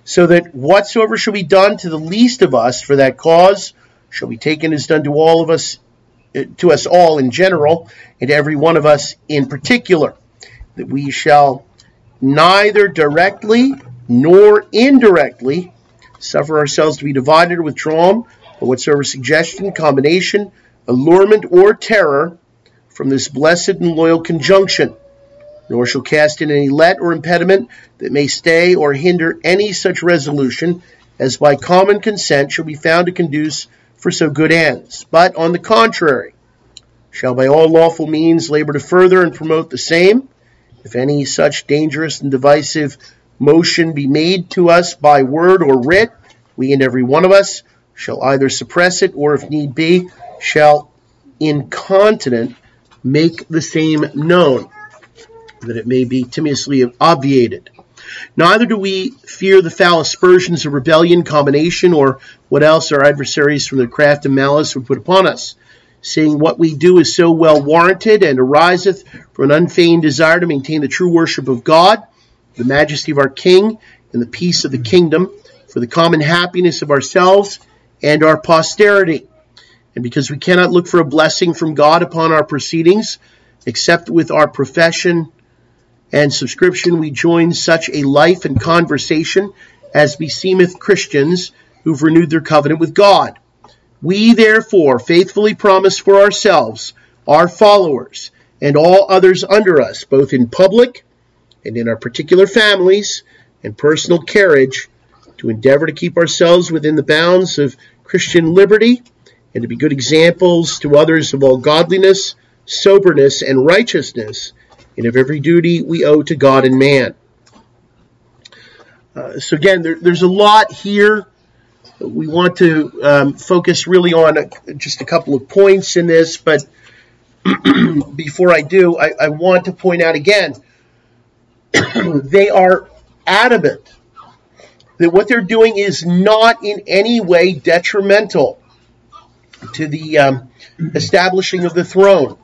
So that whatsoever shall be done to the least of us for that cause shall be taken as done to all of us, uh, to us all in general, and every one of us in particular, that we shall neither directly nor indirectly suffer ourselves to be divided or withdrawn by whatsoever suggestion, combination, allurement, or terror from this blessed and loyal conjunction. Nor shall cast in any let or impediment that may stay or hinder any such resolution as by common consent shall be found to conduce for so good ends, but on the contrary, shall by all lawful means labor to further and promote the same, if any such dangerous and divisive motion be made to us by word or writ, we and every one of us shall either suppress it or, if need be, shall incontinent make the same known that it may be timorously obviated. Neither do we fear the foul aspersions of rebellion, combination, or what else our adversaries from their craft and malice would put upon us, seeing what we do is so well warranted and ariseth from an unfeigned desire to maintain the true worship of God, the majesty of our King, and the peace of the kingdom, for the common happiness of ourselves and our posterity. And because we cannot look for a blessing from God upon our proceedings, except with our profession and subscription, we join such a life and conversation as beseemeth Christians who've renewed their covenant with God. We therefore faithfully promise for ourselves, our followers, and all others under us, both in public and in our particular families and personal carriage, to endeavor to keep ourselves within the bounds of Christian liberty and to be good examples to others of all godliness, soberness, and righteousness and of every duty we owe to God and man. Uh, so again, there, there's a lot here. We want to um, focus really on a, just a couple of points in this, but before I do, I, I want to point out again they are adamant that what they're doing is not in any way detrimental to the um, establishing of the throne.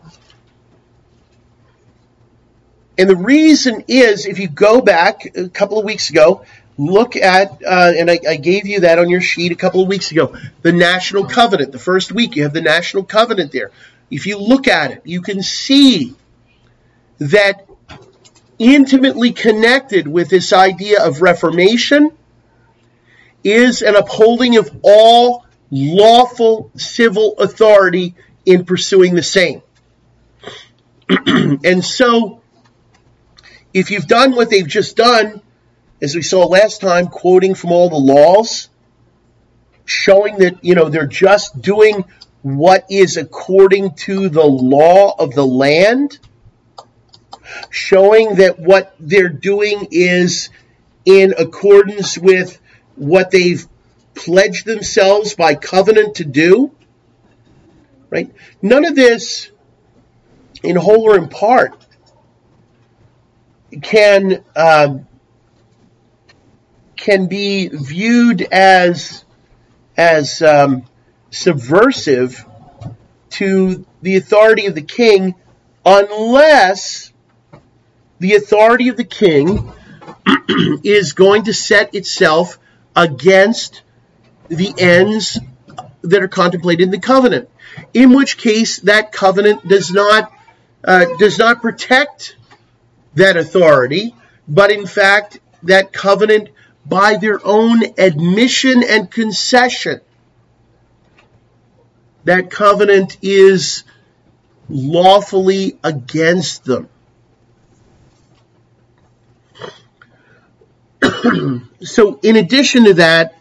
And the reason is, if you go back a couple of weeks ago, look at, uh, and I, I, gave you that on your sheet a couple of weeks ago, the National Covenant. The first week, you have the National Covenant there. If you look at it, you can see that intimately connected with this idea of reformation is an upholding of all lawful civil authority in pursuing the same. and so, if you've done what they've just done, as we saw last time, quoting from all the laws, showing that, you know, they're just doing what is according to the law of the land, showing that what they're doing is in accordance with what they've pledged themselves by covenant to do. Right? None of this, in whole or in part, can um, can be viewed as as um, subversive to the authority of the king unless the authority of the king is going to set itself against the ends that are contemplated in the covenant. In which case, that covenant does not uh, does not protect that authority, but in fact, that covenant, by their own admission and concession, that covenant is lawfully against them. so, in addition to that,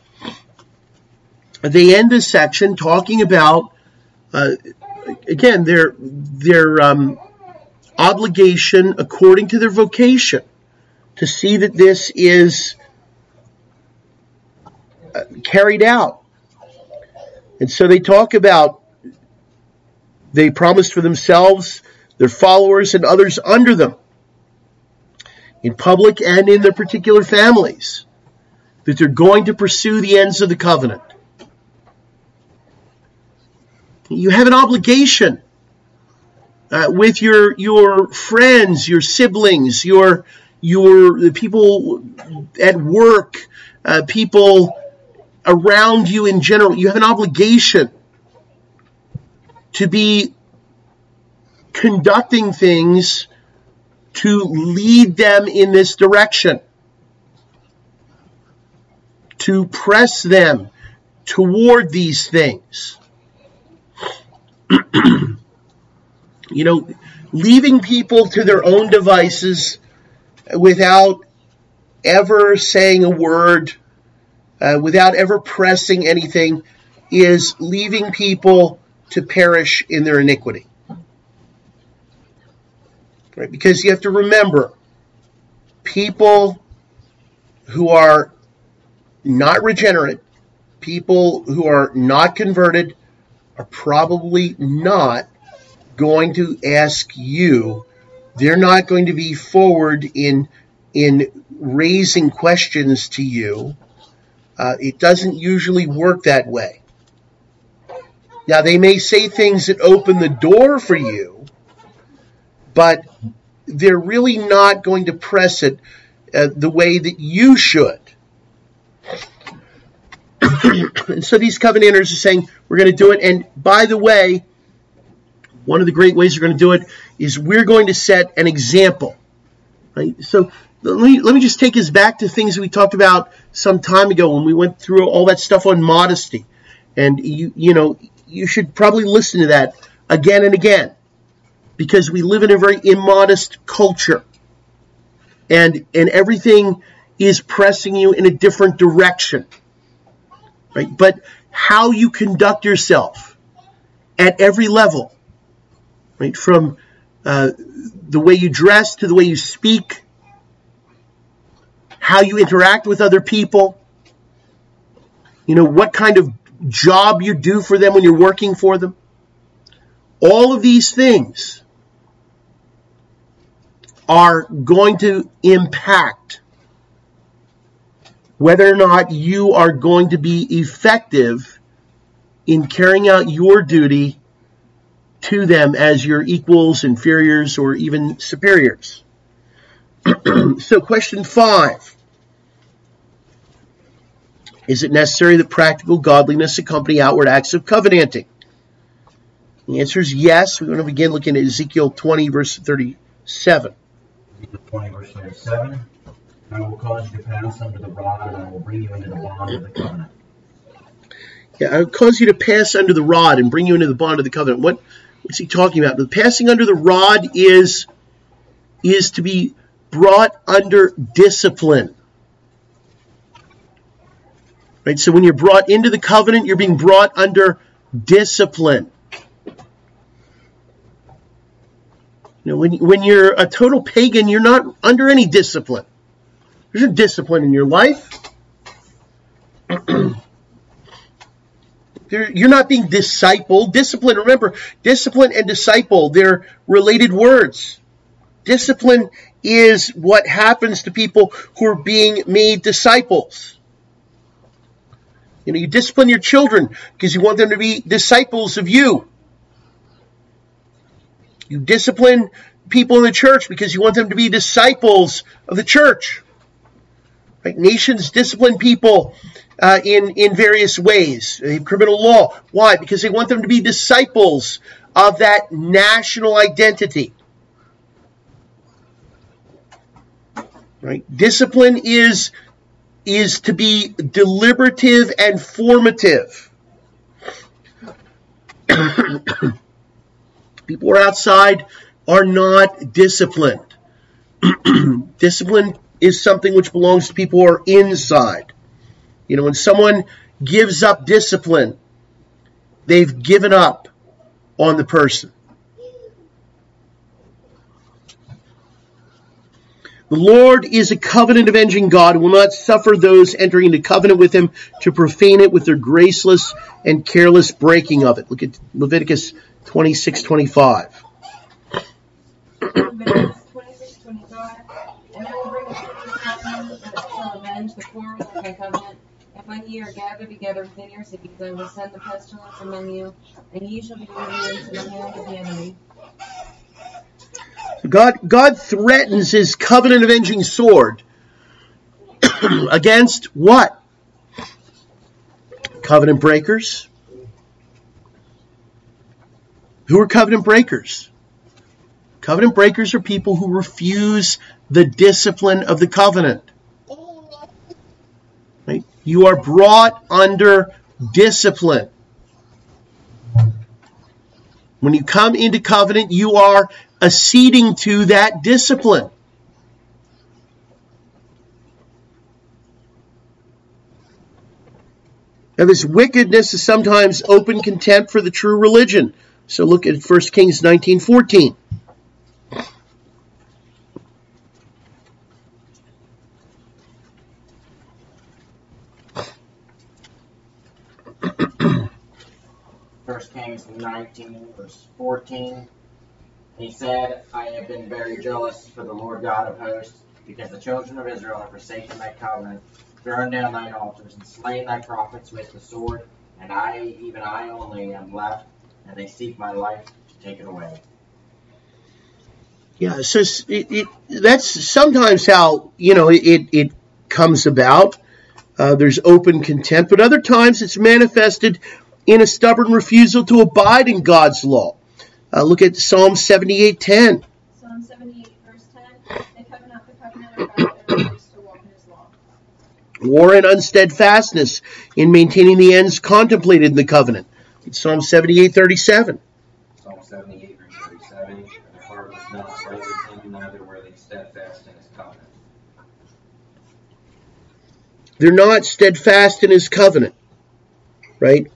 they end this section talking about, uh, again, their their um, obligation according to their vocation to see that this is carried out. And so they talk about they promised for themselves, their followers, and others under them in public and in their particular families, that they're going to pursue the ends of the covenant. You have an obligation uh, with your your friends, your siblings, your your the people at work, uh, people around you in general. You have an obligation to be conducting things to lead them in this direction, to press them toward these things. you know, leaving people to their own devices without ever saying a word, uh, without ever pressing anything, is leaving people to perish in their iniquity. Right? Because you have to remember, people who are not regenerate, people who are not converted, are probably not going to ask you. They're not going to be forward in in raising questions to you. Uh, it doesn't usually work that way. Now they may say things that open the door for you, but they're really not going to press it uh, the way that you should. and so these covenanters are saying, we're going to do it. And by the way, one of the great ways we're going to do it is we're going to set an example. Right? So let me, let me just take us back to things we talked about some time ago when we went through all that stuff on modesty. And you, you know, you should probably listen to that again and again because we live in a very immodest culture. And, and everything is pressing you in a different direction. Right? But how you conduct yourself at every level, right? From uh, the way you dress to the way you speak, how you interact with other people, you know, what kind of job you do for them when you're working for them. All of these things are going to impact whether or not you are going to be effective in carrying out your duty to them as your equals, inferiors, or even superiors. so, question five Is it necessary that practical godliness accompany outward acts of covenanting? The answer is yes. We're going to begin looking at Ezekiel 20, verse 37. Ezekiel 20, verse 37. I will cause you to pass under the rod, and I will bring you into the bond of the covenant. Yeah, I will cause you to pass under the rod and bring you into the bond of the covenant. What what's he talking about? The passing under the rod is is to be brought under discipline. Right? So when you're brought into the covenant, you're being brought under discipline. You know, when, when you're a total pagan, you're not under any discipline. There's no discipline in your life. you're not being discipled. Discipline, remember, discipline and disciple, they're related words. Discipline is what happens to people who are being made disciples. You know, you discipline your children because you want them to be disciples of you. You discipline people in the church because you want them to be disciples of the church. Right? Nations discipline people uh, in, in various ways. criminal law. Why? Because they want them to be disciples of that national identity. Right? Discipline is, is to be deliberative and formative. People who are outside are not disciplined. Discipline is something which belongs to people who are inside. You know, when someone gives up discipline, they've given up on the person. The Lord is a covenant avenging God will not suffer those entering into covenant with him to profane it with their graceless and careless breaking of it. Look at Leviticus 26 25. Leviticus 26, 25. And I will bring a covenant that shall avenge the quarrel of my covenant. And when ye are gathered together within your cities, I will send the pestilence among you, and ye shall be delivered into the hand of the enemy. God, God threatens his covenant avenging sword against what? Covenant breakers. Who are covenant breakers? Covenant breakers are people who refuse the discipline of the covenant. Right? You are brought under discipline. When you come into covenant, you are acceding to that discipline. Now, this wickedness is sometimes open contempt for the true religion. So look at 1 Kings 19:14. First Kings 19, verse 14. He said, I have been very jealous for the Lord God of hosts, because the children of Israel have forsaken thy covenant, thrown down thine altars, and slain thy prophets with the sword, and I, even I only, am left, and they seek my life to take it away. Yeah, so it, it, that's sometimes how you know it it comes about. Uh, there's open contempt, but other times it's manifested in a stubborn refusal to abide in God's law. Uh, look at Psalm 78:10. Psalm 78, verse 10. They cover not the covenant of God to walk in his law. War and unsteadfastness in maintaining the ends contemplated in the covenant. It's Psalm 78:37. Psalm 78, verse 37. And their heart was not right with him, neither were they steadfast in his covenant. They're not steadfast in his covenant. Right?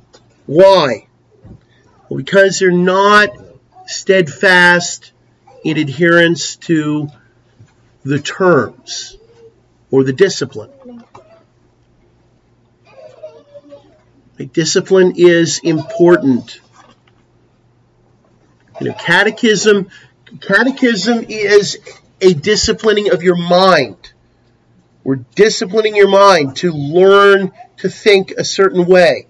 Why? Well, because they're not steadfast in adherence to the terms or the discipline. Like, discipline is important. You know, catechism, catechism is a disciplining of your mind. We're disciplining your mind to learn to think a certain way,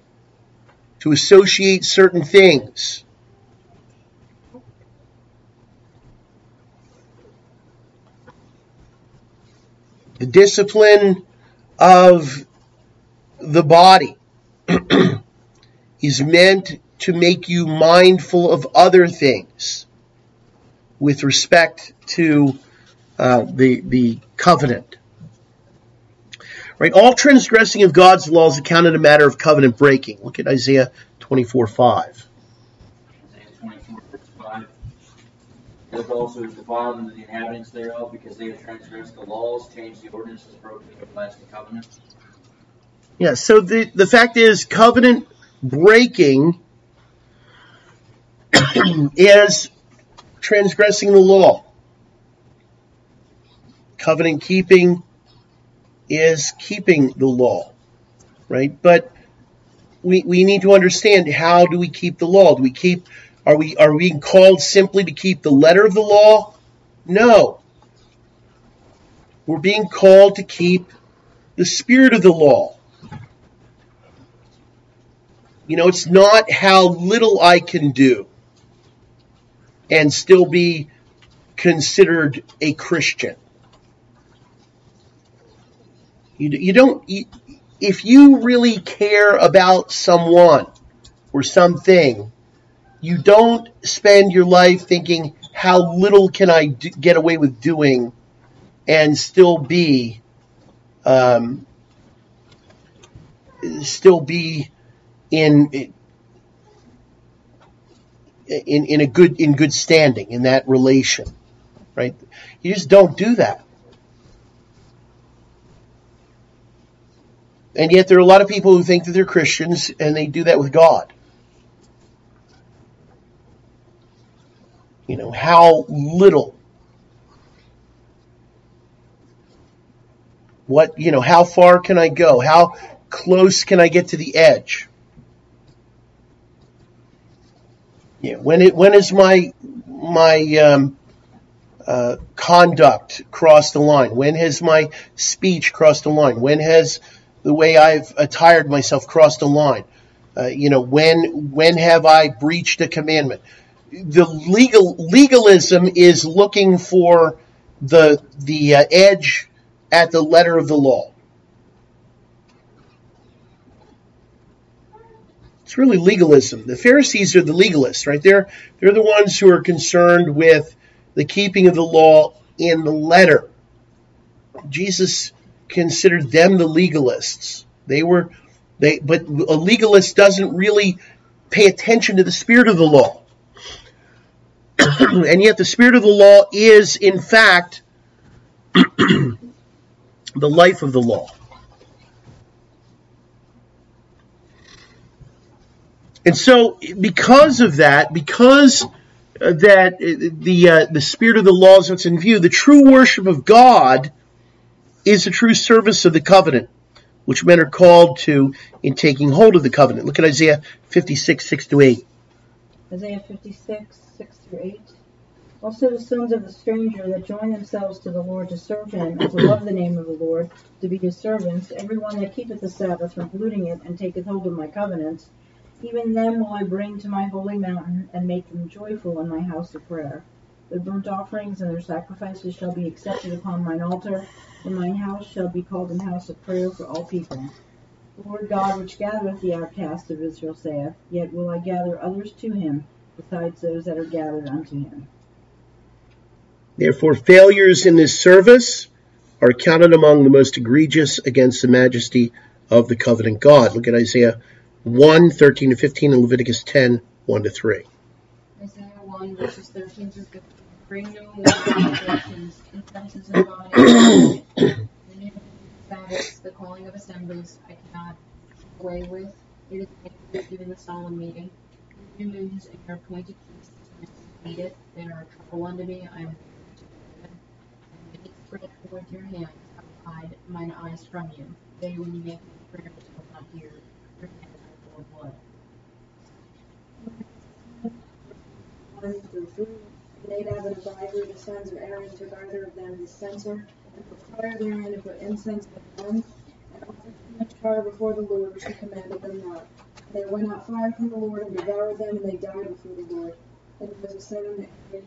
to associate certain things. The discipline of the body is meant to make you mindful of other things with respect to uh, the, the covenant. Right? All transgressing of God's laws is accounted a matter of covenant breaking. Look at Isaiah 24 5. Earth also is defiled into the inhabitants thereof, because they have transgressed the laws, changed the ordinances, broken the everlasting covenant. Yeah, so the, the fact is, covenant breaking is transgressing the law. Covenant keeping is keeping the law, right? But we, we need to understand how do we keep the law? Do we keep are we are we called simply to keep the letter of the law? No. We're being called to keep the spirit of the law. You know, it's not how little I can do and still be considered a Christian. You, you don't, you, if you really care about someone or something, you don't spend your life thinking, how little can I get away with doing and still be, um, still be in, in, in a good, in good standing in that relation, right? You just don't do that. And yet there are a lot of people who think that they're Christians and they do that with God. You know, how little. What, you know, how far can I go? How close can I get to the edge? Yeah, when it when is my my um, uh, conduct crossed the line? When has my speech crossed the line? When has the way I've attired myself crossed the line? Uh, you know, when when have I breached a commandment? The legal legalism is looking for the the uh, edge at the letter of the law. It's really legalism. The Pharisees are the legalists, right? They're they're the ones who are concerned with the keeping of the law in the letter. Jesus considered them the legalists. They were they but a legalist doesn't really pay attention to the spirit of the law. and yet the spirit of the law is in fact the life of the law. And so, because of that, because that the uh, the spirit of the law is what's in view, the true worship of God is the true service of the covenant, which men are called to in taking hold of the covenant. Look at Isaiah 56, 6 to 8. Isaiah 56, 6 through 8. Also the sons of the stranger that join themselves to the Lord to serve him, and to love the name of the Lord, to be his servants, every one that keepeth the Sabbath from polluting it, and taketh hold of my covenants, even them will I bring to my holy mountain, and make them joyful in my house of prayer. Their burnt offerings and their sacrifices shall be accepted upon mine altar, and mine house shall be called an house of prayer for all people. The Lord God which gathereth the outcast of Israel saith, Yet will I gather others to him, besides those that are gathered unto him. Therefore, failures in this service are counted among the most egregious against the majesty of the covenant God. Look at Isaiah 1, 13 to 15, and Leviticus 10, 1 to 3. Isaiah 1, verses 13 through 15. Bring no more transgressions, offenses and bodies. the new Sabbaths, the calling of assemblies, I cannot away with. It is painful, even the solemn meeting. Moons and your appointed I need it. They are trouble unto me. I am many spread forth your hands. I will hide mine eyes from you. They, when you make prayers, will not hear. Your hands are full of blood. Nadab and Abihu, the sons of Aaron, took either of them the censer, and put fire therein, and put incense therein, and offered too much fire before the Lord, which he commanded them not. There went out fire from the Lord, and devoured them, and they died before the Lord. And Moses said unto Aaron,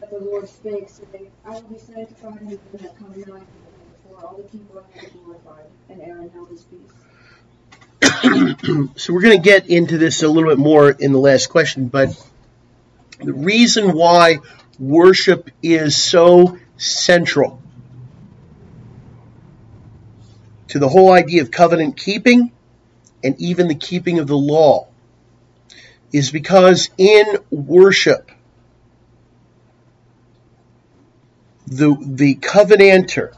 that the Lord spake, saying, I will be sanctified in them that come nigh before all the people I have glorified. And Aaron held his peace. so we're going to get into this a little bit more in the last question, but the reason why worship is so central to the whole idea of covenant keeping and even the keeping of the law is because in worship, the, the covenanter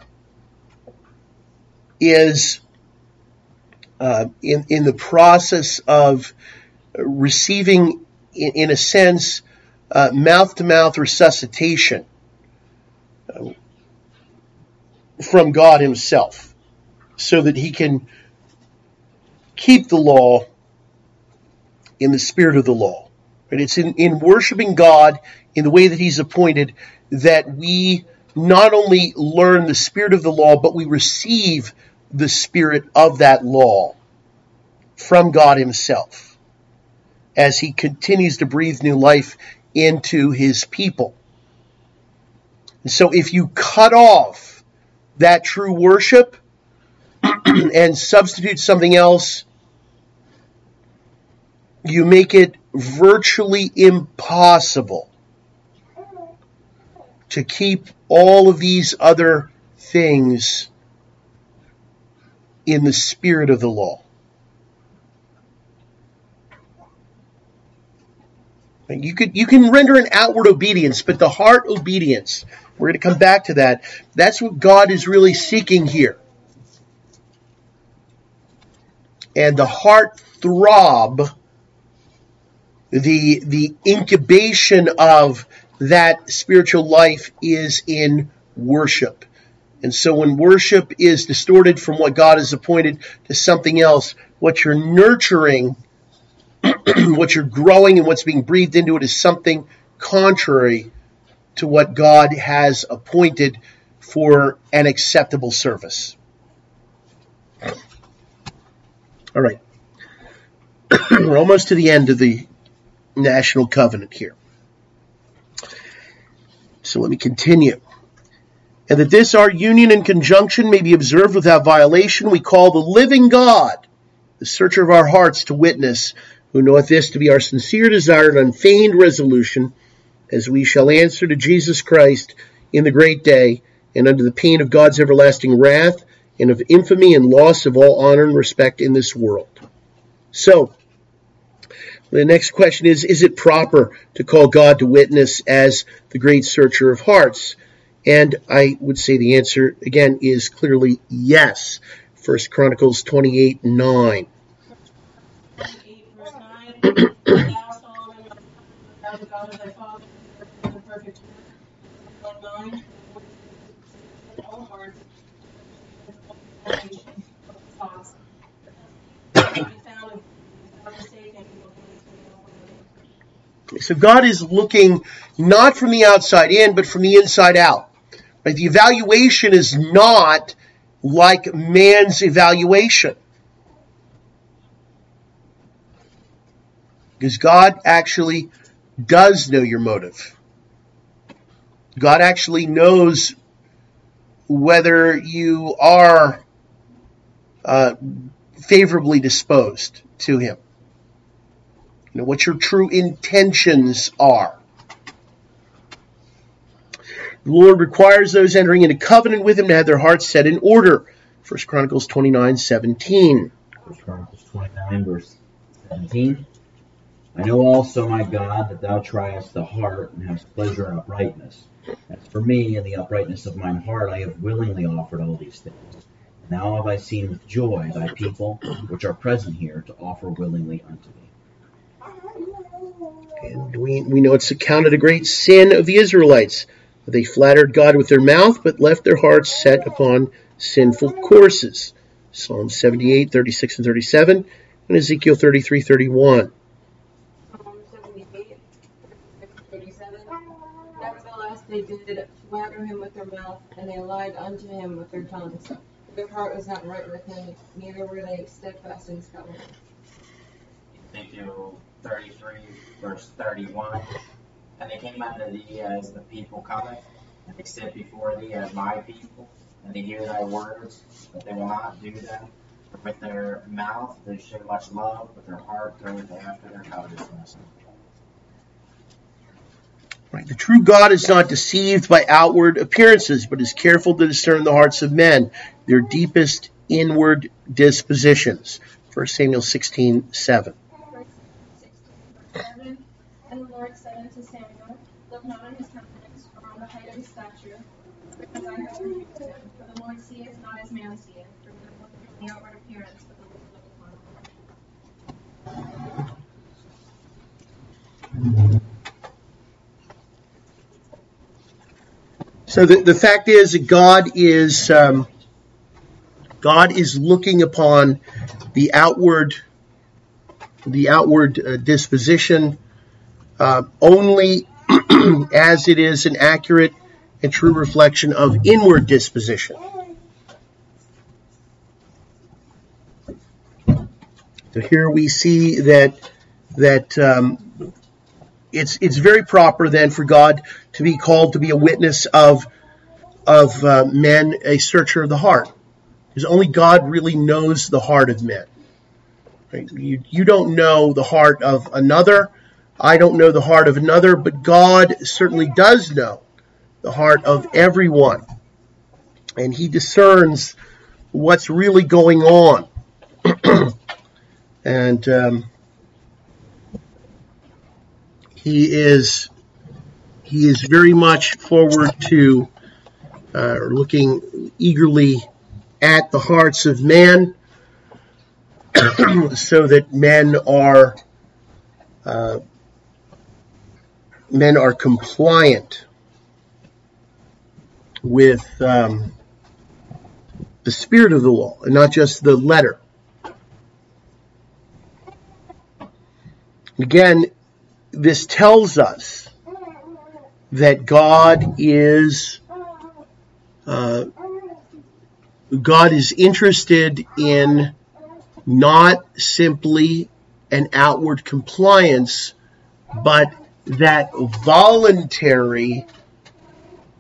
is uh, in, in the process of receiving, in, in a sense, mouth to mouth resuscitation uh, from God Himself so that He can keep the law in the spirit of the law. It's in, in worshiping God in the way that He's appointed that we not only learn the spirit of the law, but we receive the spirit of that law from God Himself as He continues to breathe new life into His people. And so if you cut off that true worship and substitute something else, you make it virtually impossible to keep all of these other things in the spirit of the law. You could you can render an outward obedience, but the heart obedience, we're going to come back to that. That's what God is really seeking here. And the heart throb, the the incubation of that spiritual life is in worship. And so when worship is distorted from what God has appointed to something else, what you're nurturing, what you're growing, and what's being breathed into it is something contrary to what God has appointed for an acceptable service. All right. We're almost to the end of the national covenant here. So let me continue. And that this our union and conjunction may be observed without violation, we call the living God, the searcher of our hearts, to witness, who knoweth this to be our sincere desire and unfeigned resolution, as we shall answer to Jesus Christ in the great day, and under the pain of God's everlasting wrath, and of infamy and loss of all honor and respect in this world. So, the next question is Is it proper to call God to witness as the great searcher of hearts? And I would say the answer again is clearly yes. First Chronicles 28 9. So God is looking not from the outside in, but from the inside out. Right? The evaluation is not like man's evaluation. Because God actually does know your motive. God actually knows whether you are uh, favorably disposed to Him know, what your true intentions are. The Lord requires those entering into covenant with him to have their hearts set in order. 1 Chronicles 29, 17. 1 Chronicles 29, verse 17. I know also, my God, that thou triest the heart and hast pleasure in uprightness. As for me, in the uprightness of mine heart, I have willingly offered all these things. And now have I seen with joy thy people, which are present here, to offer willingly unto thee. And we, we know it's accounted a great sin of the Israelites. They flattered God with their mouth, but left their hearts set upon sinful courses. Psalm 78, 36 and 37, and Ezekiel 33, 31. Psalm 78, 37. they did flatter him with their mouth, and they lied unto him with their tongues. Their heart was not right with him, neither were they steadfast in his covenant. Ezekiel 33, verse 31. And they came unto thee as the people cometh, and they sit before thee as my people, and they hear thy words, but they will not do them. For with their mouth they show much love, but their heart goeth after their covetousness. Right. The true God is not deceived by outward appearances, but is careful to discern the hearts of men, their deepest inward dispositions. 1 Samuel 16, 7. Verse 16, verse 7. And the Lord said unto Samuel, Look not on his countenance, of stature, him. For the Lord seeth not as man seeth, for the outward appearance, but the Lord upon the heart. So the, the fact is that God is um, God is looking upon the outward the outward uh, disposition uh, only as it is an accurate and true reflection of inward disposition. So here we see that that um, it's it's very proper then for God to be called to be a witness of of uh, men, a searcher of the heart, because only God really knows the heart of men. Right? You you don't know the heart of another. I don't know the heart of another, but God certainly does know the heart of everyone, and He discerns what's really going on. and um, he is he is very much forward to uh, looking eagerly at the hearts of man so that men are uh, men are compliant with um, the spirit of the law and not just the letter. Again this tells us that God is uh, God is interested in not simply an outward compliance, but that voluntary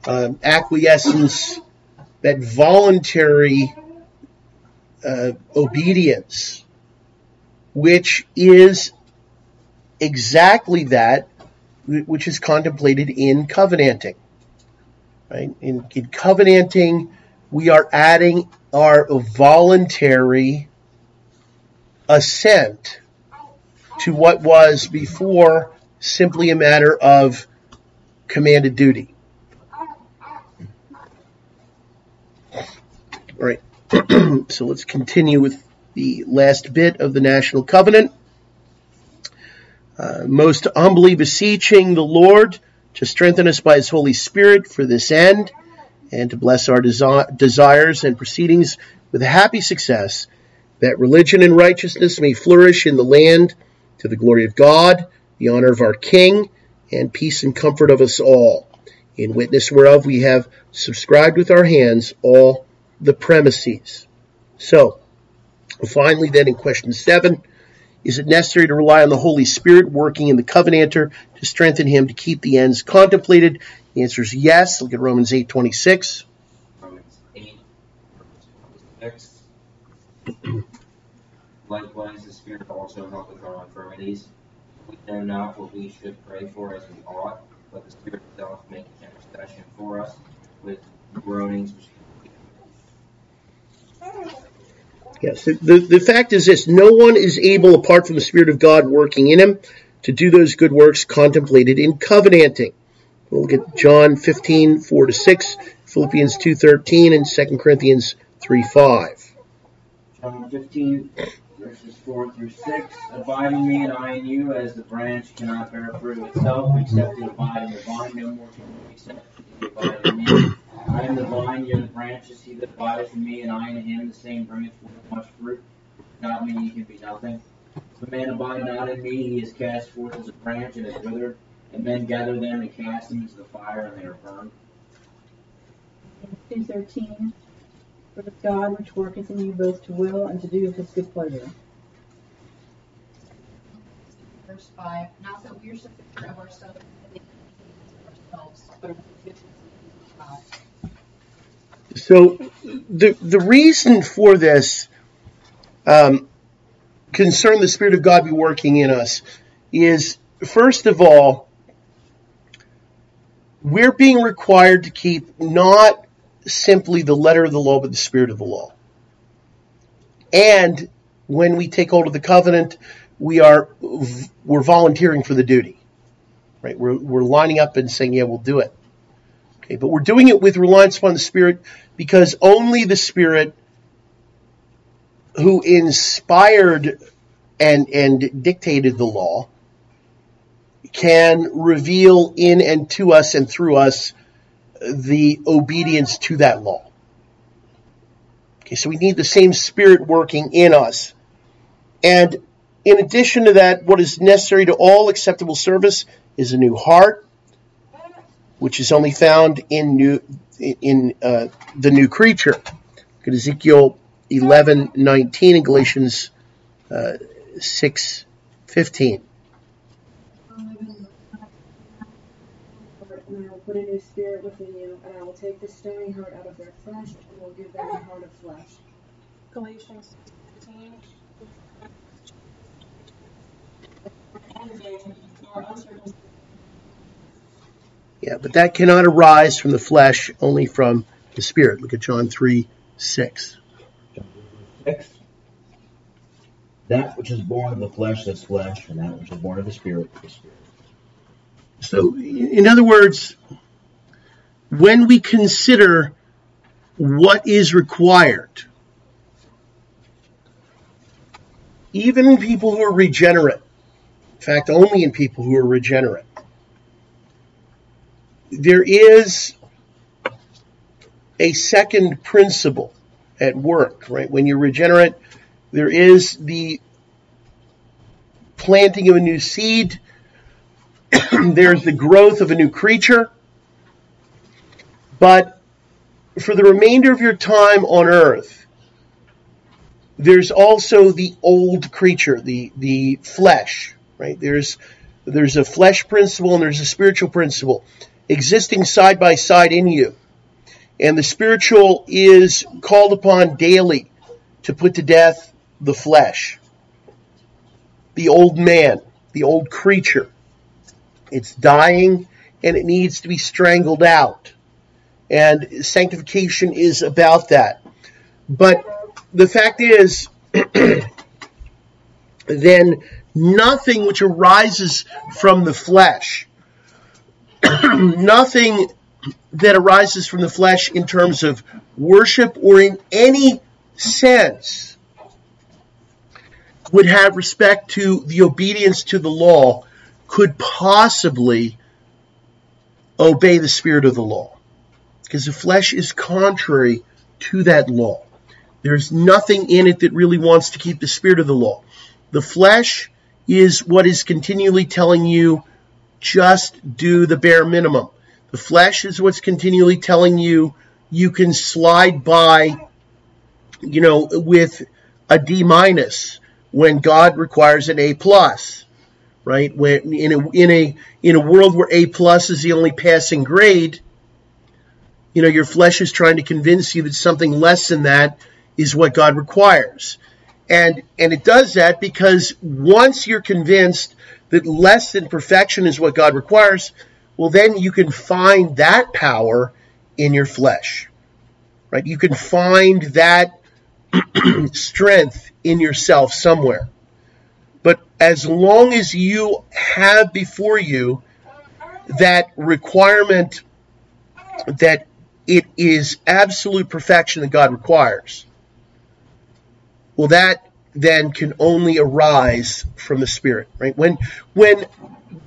um, acquiescence, that voluntary uh, obedience, which is exactly that which is contemplated in covenanting. Right? In, in covenanting, we are adding our voluntary assent to what was before simply a matter of commanded duty. All right. so let's continue with the last bit of the national covenant. Uh, most humbly beseeching the Lord to strengthen us by his Holy Spirit for this end and to bless our desi- desires and proceedings with a happy success, that religion and righteousness may flourish in the land to the glory of God, the honor of our King, and peace and comfort of us all. In witness whereof we have subscribed with our hands all the premises. So, finally, then in question seven, is it necessary to rely on the Holy Spirit working in the covenanter to strengthen him to keep the ends contemplated? The answer is yes. Look at Romans 8:26. Romans 8, verse 26. Likewise, the Spirit also helpeth our infirmities. We know not what we should pray for as we ought, but the Spirit itself maketh intercession for us with groanings which Yes, the, the, the fact is this no one is able, apart from the Spirit of God working in him, to do those good works contemplated in covenanting. We'll look at John 15, 4 to 6, Philippians 2, 13, and 2 Corinthians 3, 5. John 15, verses 4 through 6. Abide in me and I in you, as the branch cannot bear fruit itself, except it abide in the vine. No more can you except you abide in me. I am the vine, you are the branches. He that abideth in me and I in him, the same bringeth forth much fruit. Without me ye can be nothing. If a man abide not in me, he is cast forth as a branch and is withered, And men gather them and cast them into the fire, and they are burned. Two thirteen. For it is God which worketh in you both to will and to do of his good pleasure. Verse 5 Not that we are sufficient of ourselves, ourselves but of the sufficiency of God. So the the reason for this um, concern the Spirit of God be working in us is first of all we're being required to keep not simply the letter of the law but the spirit of the law. And when we take hold of the covenant, we are we're volunteering for the duty. Right? We're we're lining up and saying, yeah, we'll do it. Okay, but we're doing it with reliance upon the Spirit because only the Spirit who inspired and, and dictated the law can reveal in and to us and through us the obedience to that law. Okay, so we need the same Spirit working in us. And in addition to that, what is necessary to all acceptable service is a new heart, which is only found in new in uh, the new creature. Look at Ezekiel 11, 19 and Galatians uh, 6, 15. And I will put a new spirit within you, and I will take the stony heart out of their flesh, and will give them a heart of flesh. Galatians 15. Yeah, but that cannot arise from the flesh, only from the spirit. Look at John 3, 6. Six. That which is born of the flesh is flesh, and that which is born of the spirit is spirit. So, in other words, when we consider what is required, even in people who are regenerate, in fact, only in people who are regenerate, there is a second principle at work, right? When you're regenerate, there is the planting of a new seed, there's the growth of a new creature. But for the remainder of your time on earth, there's also the old creature, the, the flesh, right? There's, there's a flesh principle and there's a spiritual principle existing side by side in you. And the spiritual is called upon daily to put to death the flesh, the old man, the old creature. It's dying and it needs to be strangled out. And sanctification is about that. But the fact is, then nothing which arises from the flesh, nothing that arises from the flesh in terms of worship or in any sense would have respect to the obedience to the law could possibly obey the spirit of the law. Because the flesh is contrary to that law. There's nothing in it that really wants to keep the spirit of the law. The flesh is what is continually telling you just do the bare minimum. The flesh is what's continually telling you you can slide by, you know, with a D minus when God requires an A plus, right? When in a in a in a world where A plus is the only passing grade, you know, your flesh is trying to convince you that something less than that is what God requires. And and it does that because once you're convinced that less than perfection is what God requires, well then you can find that power in your flesh. Right? You can find that strength in yourself somewhere. But as long as you have before you that requirement that it is absolute perfection that God requires, well, that then can only arise from the Spirit, right? When when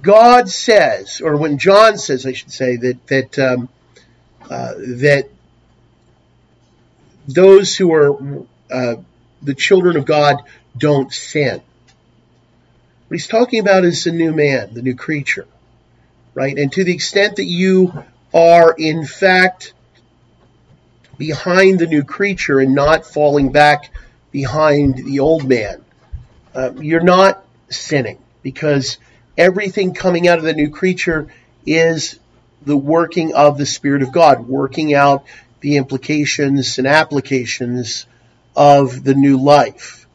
God says, or when John says, I should say that that um, uh, that those who are uh, the children of God don't sin. What he's talking about is the new man, the new creature, right? And to the extent that you are, in fact, behind the new creature and not falling back behind the old man, uh, you're not sinning because everything coming out of the new creature is the working of the Spirit of God, working out the implications and applications of the new life.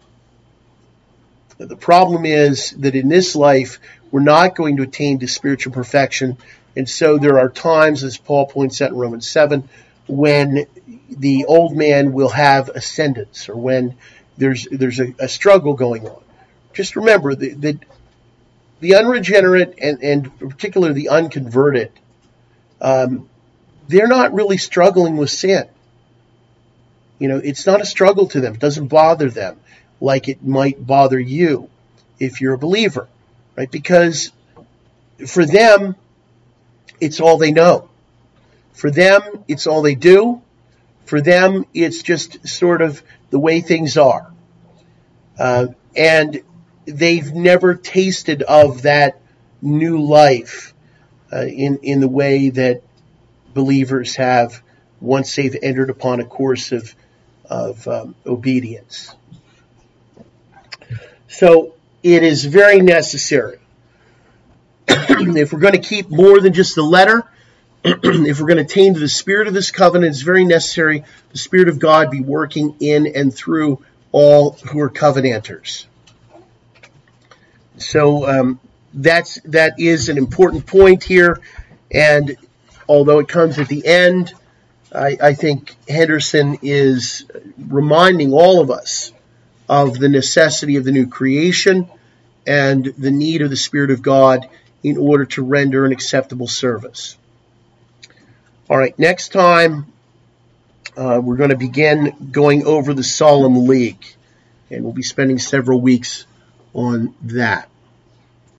The problem is that in this life, we're not going to attain to spiritual perfection. And so there are times, as Paul points out in Romans 7, when the old man will have ascendance or when there's, there's a, a struggle going on. Just remember that the, the unregenerate and, and particularly the unconverted, um, they're not really struggling with sin. You know, it's not a struggle to them. It doesn't bother them like it might bother you if you're a believer, right? Because for them, it's all they know. For them, it's all they do. For them, it's just sort of the way things are. Uh, and they've never tasted of that new life uh, in, in the way that believers have once they've entered upon a course of, of um, obedience. So it is very necessary. if we're going to keep more than just the letter, if we're going to attain to the spirit of this covenant, it's very necessary the Spirit of God be working in and through all who are covenanters. So um, that's that is an important point here, and although it comes at the end, I, I think Henderson is reminding all of us of the necessity of the new creation and the need of the Spirit of God in order to render an acceptable service. All right, next time uh, we're going to begin going over the Solemn League, and we'll be spending several weeks on that.